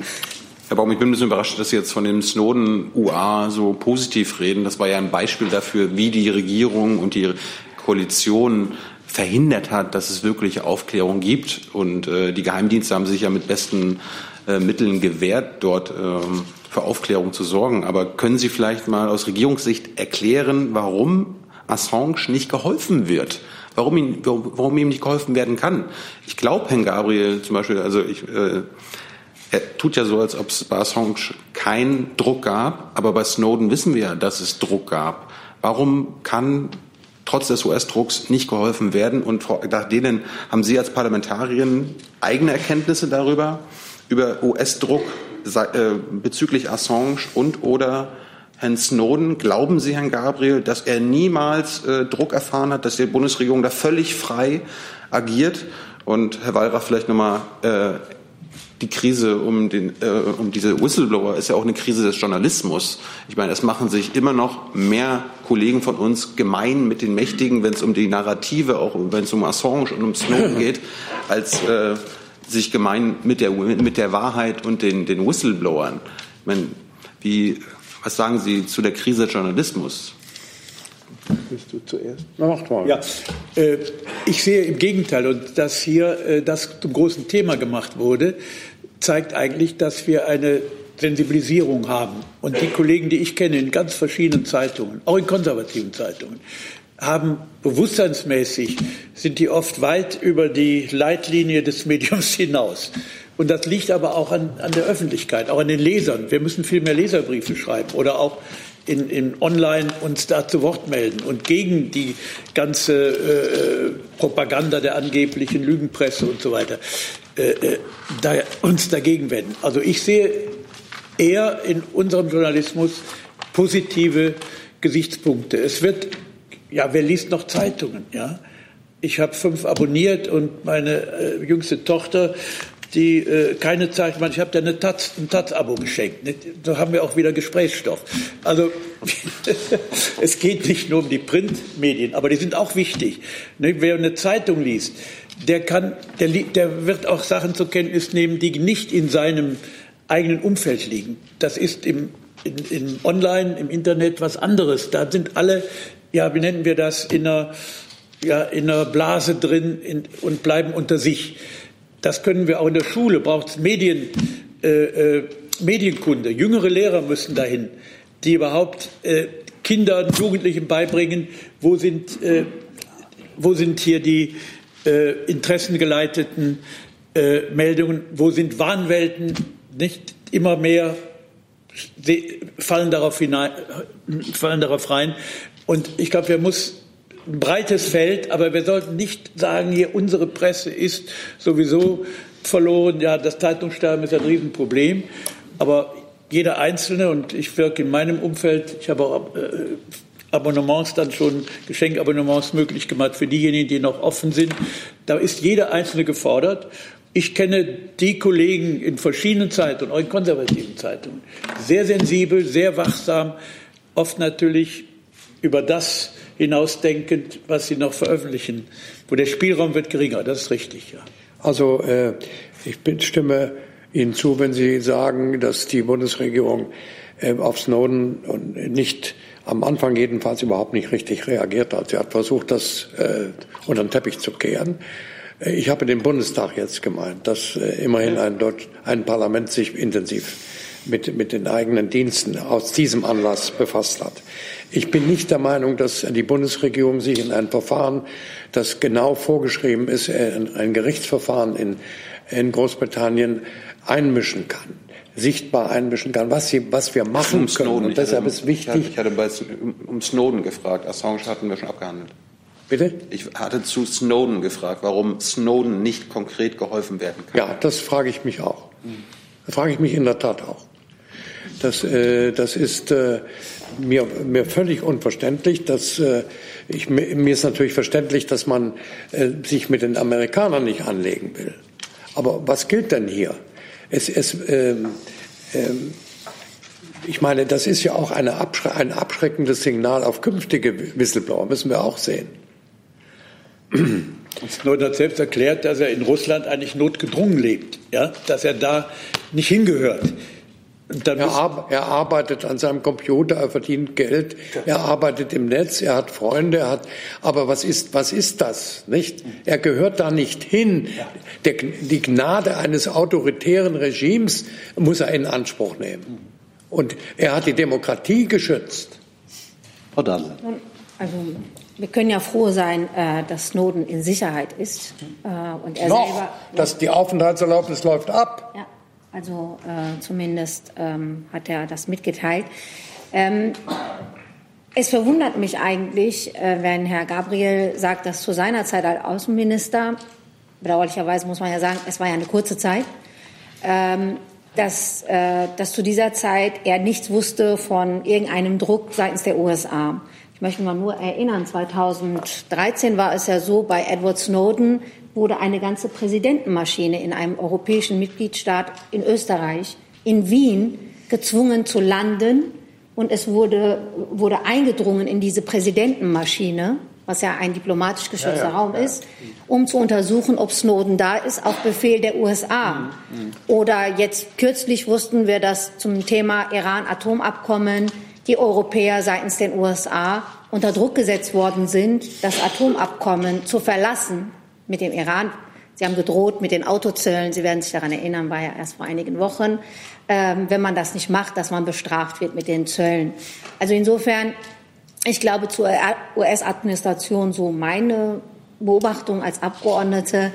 Herr Baum, ich bin ein bisschen überrascht, dass Sie jetzt von dem Snowden-UA so positiv reden. Das war ja ein Beispiel dafür, wie die Regierung und die Koalition verhindert hat, dass es wirkliche Aufklärung gibt. Und äh, die Geheimdienste haben sich ja mit besten Mitteln gewährt, dort ähm, für Aufklärung zu sorgen. Aber können Sie vielleicht mal aus Regierungssicht erklären, warum Assange nicht geholfen wird? Warum ihm, warum ihm nicht geholfen werden kann? Ich glaube, Herrn Gabriel zum Beispiel, also ich, äh, er tut ja so, als ob es bei Assange keinen Druck gab, aber bei Snowden wissen wir ja, dass es Druck gab. Warum kann trotz des US-Drucks nicht geholfen werden. Und nach denen haben Sie als Parlamentarierin eigene Erkenntnisse darüber, über US-Druck äh, bezüglich Assange und oder Herrn Snowden. Glauben Sie, Herrn Gabriel, dass er niemals äh, Druck erfahren hat, dass die Bundesregierung da völlig frei agiert? Und Herr Wallraff, vielleicht nochmal äh, die Krise um, den, äh, um diese Whistleblower ist ja auch eine Krise des Journalismus. Ich meine, es machen sich immer noch mehr Kollegen von uns gemein mit den Mächtigen, wenn es um die Narrative, auch wenn es um Assange und um Snowden geht, als äh, sich gemein mit der, mit der Wahrheit und den, den Whistleblowern. Ich meine, wie, was sagen Sie zu der Krise des Journalismus? Bist du zuerst? Na, mach mal. Ja, äh, ich sehe im Gegenteil, und dass hier äh, das zum großen Thema gemacht wurde, zeigt eigentlich, dass wir eine Sensibilisierung haben. Und die Kollegen, die ich kenne in ganz verschiedenen Zeitungen, auch in konservativen Zeitungen, haben bewusstseinsmäßig, sind die oft weit über die Leitlinie des Mediums hinaus. Und das liegt aber auch an, an der Öffentlichkeit, auch an den Lesern. Wir müssen viel mehr Leserbriefe schreiben oder auch in, in Online uns da zu Wort melden und gegen die ganze äh, Propaganda der angeblichen Lügenpresse und so weiter äh, äh, da, uns dagegen wenden. Also ich sehe eher in unserem Journalismus positive Gesichtspunkte. Es wird, ja, wer liest noch Zeitungen, ja? Ich habe fünf abonniert und meine äh, jüngste Tochter die äh, keine Zeit, ich, habe dir eine Taz, ein Taz-Abo geschenkt. Da haben wir auch wieder Gesprächsstoff. Also es geht nicht nur um die Printmedien, aber die sind auch wichtig. Ne, wer eine Zeitung liest, der kann, der, der wird auch Sachen zur Kenntnis nehmen, die nicht in seinem eigenen Umfeld liegen. Das ist im, in, in Online, im Internet was anderes. Da sind alle, ja, wie nennen wir das, in einer, ja, in einer Blase drin in, und bleiben unter sich. Das können wir auch in der Schule, braucht es Medien, äh, äh, Medienkunde. Jüngere Lehrer müssen dahin, die überhaupt äh, Kindern, Jugendlichen beibringen, wo sind, äh, wo sind hier die äh, interessengeleiteten äh, Meldungen, wo sind Warnwelten, nicht immer mehr fallen darauf, hinein, fallen darauf rein. Und ich glaube, wir muss ein breites Feld, aber wir sollten nicht sagen, hier unsere Presse ist sowieso verloren. Ja, das Zeitungssterben ist ein Riesenproblem. Aber jeder Einzelne, und ich wirke in meinem Umfeld, ich habe auch äh, Abonnements dann schon, Geschenkabonnements möglich gemacht für diejenigen, die noch offen sind. Da ist jeder Einzelne gefordert. Ich kenne die Kollegen in verschiedenen Zeitungen, auch in konservativen Zeitungen, sehr sensibel, sehr wachsam, oft natürlich über das hinausdenkend, was sie noch veröffentlichen, wo der Spielraum wird geringer. Das ist richtig, ja. Also äh, ich bin, stimme Ihnen zu, wenn Sie sagen, dass die Bundesregierung äh, auf Snowden nicht am Anfang jedenfalls überhaupt nicht richtig reagiert hat. Sie hat versucht, das äh, unter den Teppich zu kehren. Äh, ich habe den Bundestag jetzt gemeint, dass äh, immerhin ein, ein Parlament sich intensiv mit, mit den eigenen Diensten aus diesem Anlass befasst hat. Ich bin nicht der Meinung, dass die Bundesregierung sich in ein Verfahren, das genau vorgeschrieben ist, äh, ein Gerichtsverfahren in, in Großbritannien einmischen kann sichtbar einmischen kann, was, sie, was wir machen um können. Und deshalb ist wichtig. Ich hatte, bei, um Snowden gefragt. Assange hatten wir schon abgehandelt. Bitte? Ich hatte zu Snowden gefragt, warum Snowden nicht konkret geholfen werden kann. Ja, das frage ich mich auch. Das frage ich mich in der Tat auch. Das, äh, das ist äh, mir, mir völlig unverständlich. Dass, äh, ich, mir ist natürlich verständlich, dass man äh, sich mit den Amerikanern nicht anlegen will. Aber was gilt denn hier? Es, es, ähm, ähm, ich meine, das ist ja auch eine Abschre ein abschreckendes Signal auf künftige Whistleblower, müssen wir auch sehen. Und Snowden hat selbst erklärt, dass er in Russland eigentlich notgedrungen lebt, ja? dass er da nicht hingehört. Er, ar er, arbeitet an seinem Computer, er verdient Geld, er arbeitet im Netz, er hat Freunde, er hat, aber was ist, was ist das, nicht? Er gehört da nicht hin. Der, die Gnade eines autoritären Regimes muss er in Anspruch nehmen. Und er hat die Demokratie geschützt. Frau Dahle. Also, wir können ja froh sein, äh, dass Snowden in Sicherheit ist. Äh, und er Noch, selber, dass die Aufenthaltserlaubnis läuft ab. Ja. Also äh, zumindest ähm, hat er das mitgeteilt. Ähm, es verwundert mich eigentlich, äh, wenn Herr Gabriel sagt, dass zu seiner Zeit als Außenminister, bedauerlicherweise muss man ja sagen, es war ja eine kurze Zeit, ähm, dass, dass zu dieser Zeit er nichts wusste von irgendeinem Druck seitens der USA. Ich möchte mal nur erinnern, 2013 war es ja so bei Edward Snowden, wurde eine ganze Präsidentenmaschine in einem europäischen Mitgliedstaat in Österreich, in Wien, gezwungen zu landen. Und es wurde, wurde eingedrungen in diese Präsidentenmaschine, was ja ein diplomatisch geschützter ja, ja, Raum ja. ist, um zu untersuchen, ob Snowden da ist, auf Befehl der USA. Mhm, mhm. Oder jetzt kürzlich wussten wir, dass zum Thema Iran-Atomabkommen die Europäer seitens den USA unter Druck gesetzt worden sind, das Atomabkommen zu verlassen mit dem Iran. Sie haben gedroht mit den Autozöllen. Sie werden sich daran erinnern, war ja erst vor einigen Wochen. Ähm, wenn man das nicht macht, dass man bestraft wird mit den Zöllen. Also insofern, ich glaube, zur US-Administration so meine Beobachtung als Abgeordnete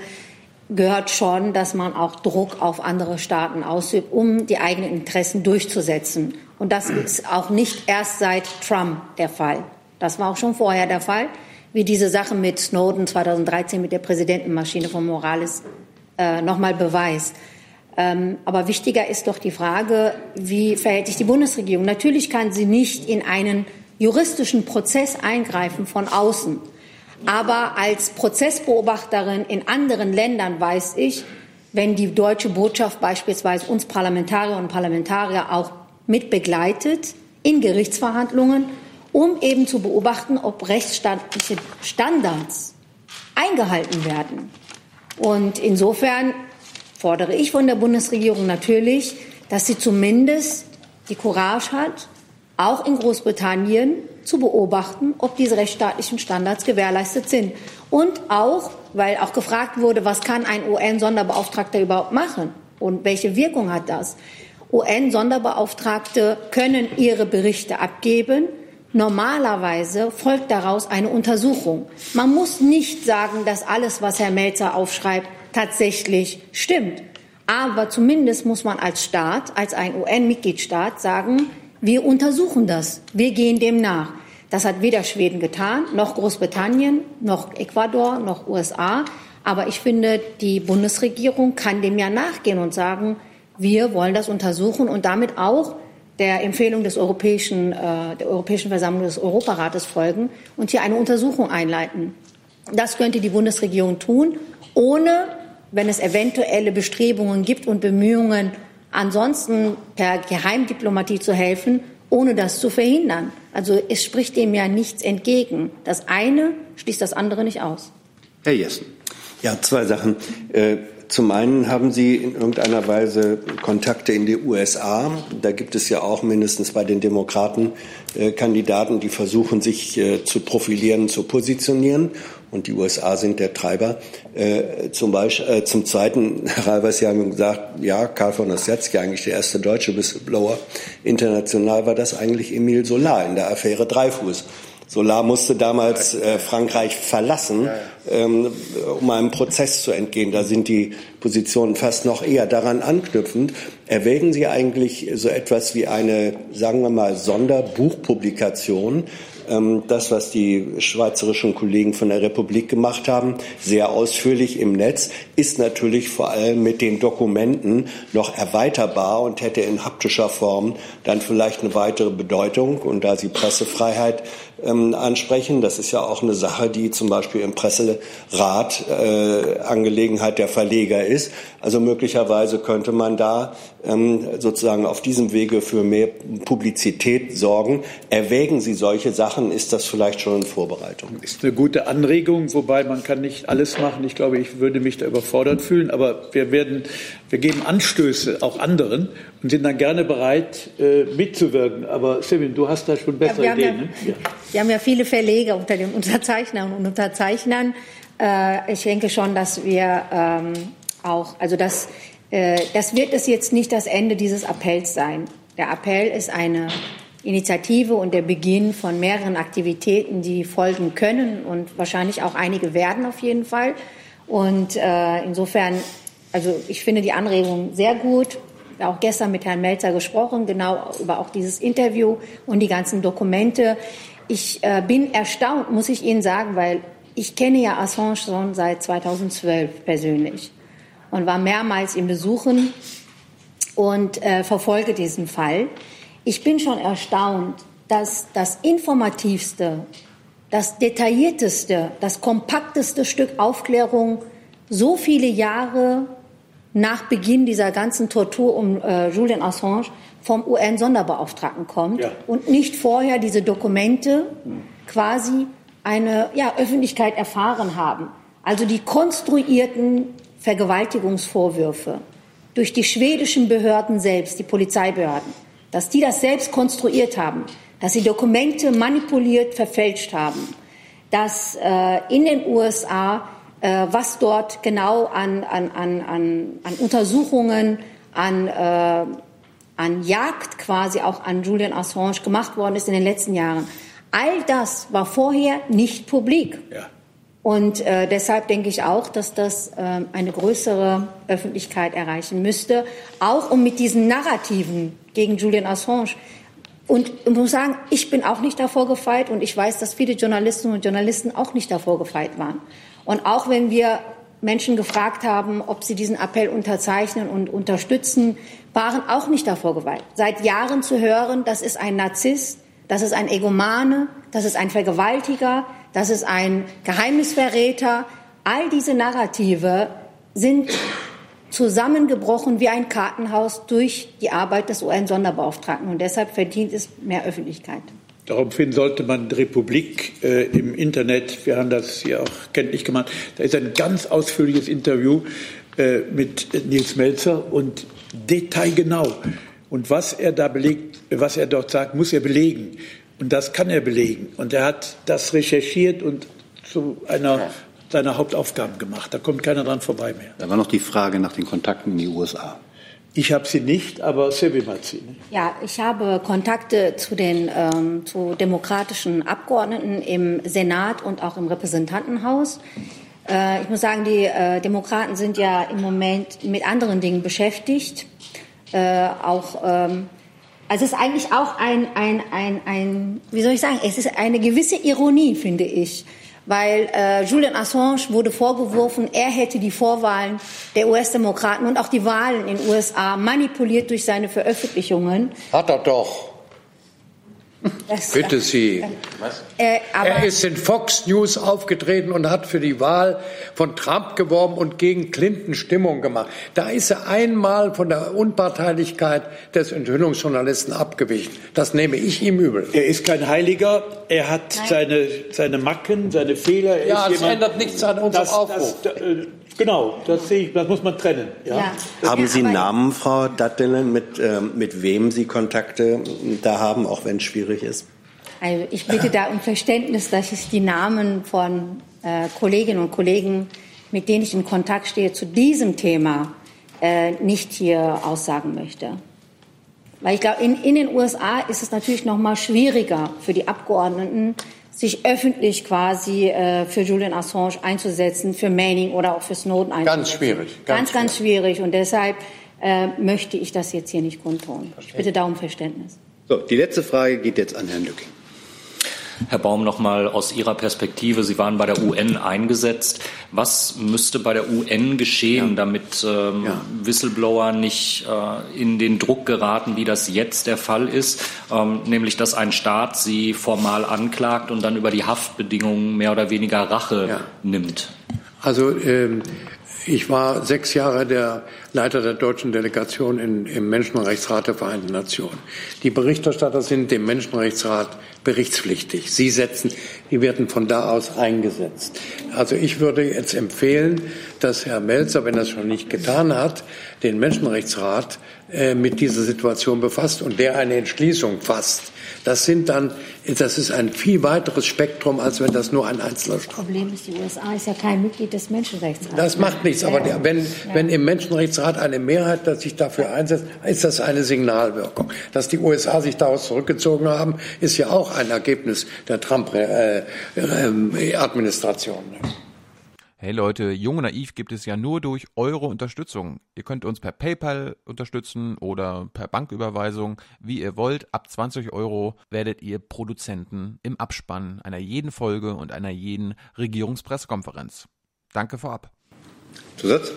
gehört schon, dass man auch Druck auf andere Staaten ausübt, um die eigenen Interessen durchzusetzen. Und das ist auch nicht erst seit Trump der Fall. Das war auch schon vorher der Fall wie diese Sache mit Snowden 2013 mit der Präsidentenmaschine von Morales äh, nochmal beweist. Ähm, aber wichtiger ist doch die Frage, wie verhält sich die Bundesregierung? Natürlich kann sie nicht in einen juristischen Prozess eingreifen von außen. Aber als Prozessbeobachterin in anderen Ländern weiß ich, wenn die deutsche Botschaft beispielsweise uns Parlamentarier und Parlamentarier auch mit begleitet in Gerichtsverhandlungen, um eben zu beobachten, ob rechtsstaatliche Standards eingehalten werden. Und insofern fordere ich von der Bundesregierung natürlich, dass sie zumindest die Courage hat, auch in Großbritannien zu beobachten, ob diese rechtsstaatlichen Standards gewährleistet sind. Und auch, weil auch gefragt wurde, was kann ein UN-Sonderbeauftragter überhaupt machen und welche Wirkung hat das? UN-Sonderbeauftragte können ihre Berichte abgeben, Normalerweise folgt daraus eine Untersuchung. Man muss nicht sagen, dass alles, was Herr Melzer aufschreibt, tatsächlich stimmt. Aber zumindest muss man als Staat, als ein UN-Mitgliedstaat sagen, wir untersuchen das, wir gehen dem nach. Das hat weder Schweden getan, noch Großbritannien, noch Ecuador, noch USA. Aber ich finde, die Bundesregierung kann dem ja nachgehen und sagen, wir wollen das untersuchen und damit auch der Empfehlung des Europäischen, äh, der Europäischen Versammlung des Europarates folgen und hier eine Untersuchung einleiten. Das könnte die Bundesregierung tun, ohne, wenn es eventuelle Bestrebungen gibt und Bemühungen, ansonsten per Geheimdiplomatie zu helfen, ohne das zu verhindern. Also es spricht dem ja nichts entgegen. Das eine schließt das andere nicht aus. Herr Jessen. Ja, zwei Sachen. Äh, Zum einen haben Sie in irgendeiner Weise Kontakte in die USA. Da gibt es ja auch mindestens bei den Demokraten äh, Kandidaten, die versuchen, sich äh, zu profilieren, zu positionieren. Und die USA sind der Treiber. Äh, zum, Beispiel, äh, zum Zweiten, Herr Reivers, Sie haben gesagt, ja, Karl von Ossietzky, eigentlich der erste deutsche Whistleblower. International war das eigentlich Emile Solar in der Affäre Dreifuß. Solar musste damals äh, Frankreich verlassen, ähm, um einem Prozess zu entgehen. Da sind die Positionen fast noch eher daran anknüpfend. Erwägen Sie eigentlich so etwas wie eine, sagen wir mal, Sonderbuchpublikation ähm, das, was die schweizerischen Kollegen von der Republik gemacht haben, sehr ausführlich im Netz, ist natürlich vor allem mit den Dokumenten noch erweiterbar und hätte in haptischer Form dann vielleicht eine weitere Bedeutung. Und da Sie Pressefreiheit ähm, ansprechen, das ist ja auch eine Sache, die zum Beispiel im Presserat äh, Angelegenheit der Verleger ist. Also möglicherweise könnte man da ähm, sozusagen auf diesem Wege für mehr Publizität sorgen. Erwägen Sie solche Sachen? Ist das vielleicht schon in Vorbereitung? Ist eine gute Anregung, wobei man kann nicht alles machen. Ich glaube, ich würde mich da überfordert fühlen. Aber wir werden, wir geben Anstöße auch anderen und sind dann gerne bereit, äh, mitzuwirken. Aber Sevin, du hast da schon bessere ja, Ideen. Haben ja, ne? Wir haben ja viele Verleger unter den Unterzeichnern und Unterzeichnern. Äh, ich denke schon, dass wir ähm, auch, also das, äh, das wird es jetzt nicht das Ende dieses Appells sein. Der Appell ist eine Initiative und der Beginn von mehreren Aktivitäten, die folgen können und wahrscheinlich auch einige werden auf jeden Fall. Und äh, insofern, also ich finde die Anregung sehr gut. Auch gestern mit Herrn Melzer gesprochen, genau über auch dieses Interview und die ganzen Dokumente. Ich äh, bin erstaunt, muss ich Ihnen sagen, weil ich kenne ja Assange schon seit 2012 persönlich und war mehrmals ihm besuchen und äh, verfolge diesen Fall. Ich bin schon erstaunt, dass das informativste, das detaillierteste, das kompakteste Stück Aufklärung so viele Jahre nach Beginn dieser ganzen Tortur um äh, Julian Assange vom UN-Sonderbeauftragten kommt Ja. und nicht vorher diese Dokumente quasi eine ja, Öffentlichkeit erfahren haben. Also die konstruierten Vergewaltigungsvorwürfe durch die schwedischen Behörden selbst, die Polizeibehörden, dass die das selbst konstruiert haben, dass sie Dokumente manipuliert, verfälscht haben, dass äh, in den USA, äh, was dort genau an, an, an, an, an Untersuchungen, an, äh, an Jagd quasi auch an Julian Assange gemacht worden ist in den letzten Jahren. All das war vorher nicht publik. Und äh, deshalb denke ich auch, dass das äh, eine größere Öffentlichkeit erreichen müsste, auch um mit diesen Narrativen gegen Julian Assange. Und ich muss sagen, ich bin auch nicht davor gefeit und ich weiß, dass viele Journalistinnen und Journalisten auch nicht davor gefeit waren. Und auch wenn wir Menschen gefragt haben, ob sie diesen Appell unterzeichnen und unterstützen, waren auch nicht davor geweiht. Seit Jahren zu hören, das ist ein Narzisst, das ist ein Egomane, das ist ein Vergewaltiger, das ist ein Geheimnisverräter. All diese Narrative sind zusammengebrochen wie ein Kartenhaus durch die Arbeit des UN-Sonderbeauftragten. Und deshalb verdient es mehr Öffentlichkeit. Daraufhin sollte man Republik äh, im Internet, wir haben das hier auch kenntlich gemacht, da ist ein ganz ausführliches Interview äh, mit Nils Melzer und detailgenau. Und was er da belegt, was er dort sagt, muss er belegen. Und das kann er belegen. Und er hat das recherchiert und zu einer seiner Hauptaufgaben gemacht. Da kommt keiner dran vorbei mehr. Da war noch die Frage nach den Kontakten in die USA. Ich habe sie nicht, aber Sevim hat sie. Ne? Ja, ich habe Kontakte zu den ähm, zu demokratischen Abgeordneten im Senat und auch im Repräsentantenhaus. Äh, ich muss sagen, die äh, Demokraten sind ja im Moment mit anderen Dingen beschäftigt. Äh, auch ähm, also es ist eigentlich auch ein, ein, ein, ein, wie soll ich sagen, es ist eine gewisse Ironie, finde ich. Weil äh, Julian Assange wurde vorgeworfen, er hätte die Vorwahlen der US-Demokraten und auch die Wahlen in den USA manipuliert durch seine Veröffentlichungen. Hat er doch. Das, Bitte Sie. Äh, er ist in Fox News aufgetreten und hat für die Wahl von Trump geworben und gegen Clinton Stimmung gemacht. Da ist er einmal von der Unparteilichkeit des Enthüllungsjournalisten abgewichen. Das nehme ich ihm übel. Er ist kein Heiliger, er hat seine, seine Macken, seine Fehler. Er Ja, ist es jemand, ändert nichts an unserem das, Aufruf. Das, äh, Genau, das sehe ich, das muss man trennen. Ja? Ja. Haben Sie Namen, Frau Dattelen, mit, ähm, mit wem Sie Kontakte da haben, auch wenn es schwierig ist? Also ich bitte da um Verständnis, dass ich die Namen von äh, Kolleginnen und Kollegen, mit denen ich in Kontakt stehe, zu diesem Thema äh, nicht hier aussagen möchte. Weil ich glaube, in, in den USA ist es natürlich noch mal schwieriger für die Abgeordneten, sich öffentlich quasi äh, für Julian Assange einzusetzen, für Manning oder auch für Snowden einzusetzen. Ganz schwierig. Ganz, ganz schwierig. Und deshalb äh, möchte ich das jetzt hier nicht kundtun. Ich bitte da um Verständnis. So, die letzte Frage geht jetzt an Herrn Lücking. Herr Baum, noch mal aus Ihrer Perspektive. Sie waren bei der UN eingesetzt. Was müsste bei der UN geschehen, damit ähm, Whistleblower nicht äh, in den Druck geraten, wie das jetzt der Fall ist, ähm, nämlich dass ein Staat sie formal anklagt und dann über die Haftbedingungen mehr oder weniger Rache nimmt? Also ähm, ich war sechs Jahre der Leiter der deutschen Delegation in, im Menschenrechtsrat der Vereinten Nationen. Die Berichterstatter sind dem Menschenrechtsrat berichtspflichtig. Sie setzen, die werden von da aus eingesetzt. Also ich würde jetzt empfehlen, dass Herr Melzer, wenn er es schon nicht getan hat, den Menschenrechtsrat äh, mit dieser Situation befasst und der eine Entschließung fasst. Das sind dann, das ist ein viel weiteres Spektrum, als wenn das nur ein einzelner Staat Problem ist, die USA ist ja kein Mitglied des Menschenrechtsrats. das macht nichts, aber der, wenn, wenn im Menschenrechtsrat eine Mehrheit das sich dafür einsetzt, ist das eine Signalwirkung. Dass die USA sich daraus zurückgezogen haben, ist ja auch ein Ergebnis der Trump-Administration. Hey Leute, Jung und Naiv gibt es ja nur durch eure Unterstützung. Ihr könnt uns per PayPal unterstützen oder per Banküberweisung, wie ihr wollt. Ab 20 Euro werdet ihr Produzenten im Abspann einer jeden Folge und einer jeden Regierungspressekonferenz. Danke vorab. Zusatz?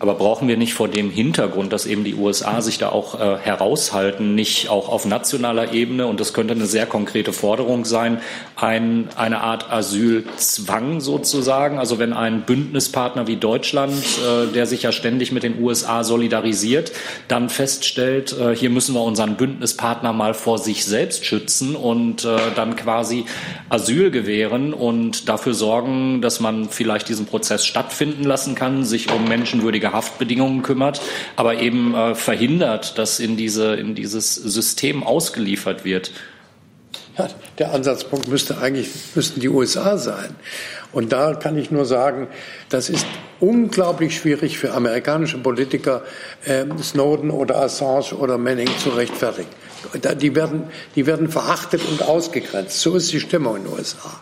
Aber brauchen wir nicht vor dem Hintergrund, dass eben die USA sich da auch äh, heraushalten, nicht auch auf nationaler Ebene, und das könnte eine sehr konkrete Forderung sein, ein, eine Art Asylzwang sozusagen? Also wenn ein Bündnispartner wie Deutschland, äh, der sich ja ständig mit den USA solidarisiert, dann feststellt, äh, hier müssen wir unseren Bündnispartner mal vor sich selbst schützen und äh, dann quasi Asyl gewähren und dafür sorgen, dass man vielleicht diesen Prozess stattfinden lassen kann, sich um menschenwürdige Haftbedingungen kümmert, aber eben äh, verhindert, dass in, diese, in dieses System ausgeliefert wird. Ja, der Ansatzpunkt müsste eigentlich, müssten die USA sein. Und da kann ich nur sagen, das ist unglaublich schwierig für amerikanische Politiker, ähm, Snowden oder Assange oder Manning zu rechtfertigen. Die werden, die werden verachtet und ausgegrenzt. So ist die Stimmung in den USA.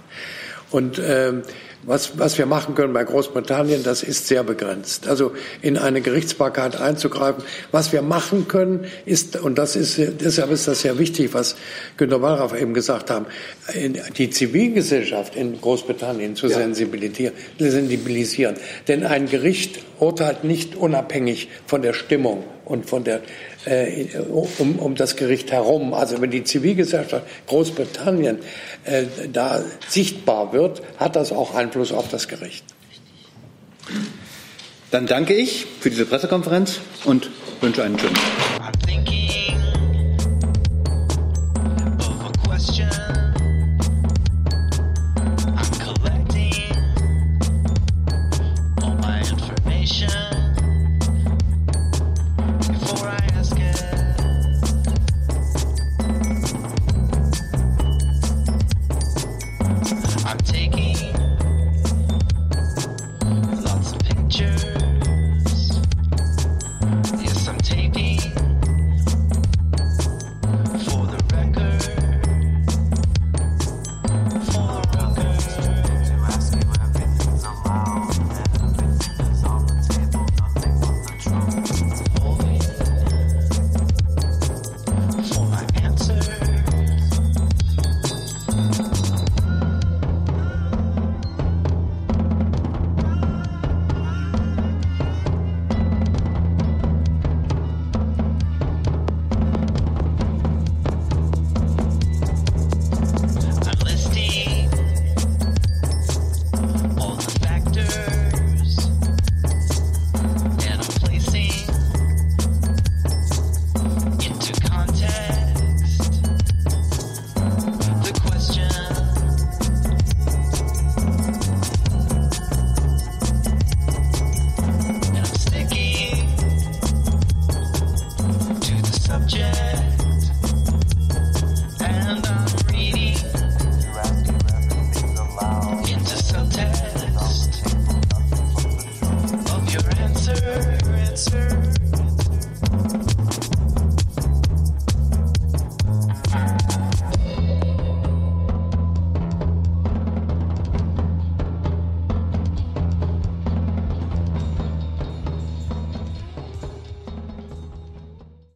Und ähm, was, was wir machen können bei Großbritannien, das ist sehr begrenzt. Also in eine Gerichtsbarkeit einzugreifen. Was wir machen können, ist, und das ist, deshalb ist das sehr wichtig, was Günter Wallraff eben gesagt haben, die Zivilgesellschaft in Großbritannien zu sensibilisieren, sensibilisieren. Denn ein Gericht urteilt nicht unabhängig von der Stimmung und von der, äh, um, um das Gericht herum. Also wenn die Zivilgesellschaft Großbritannien äh, da sichtbar wird, hat das auch Einfluss auf das Gericht. Dann danke ich für diese Pressekonferenz und wünsche einen schönen Tag.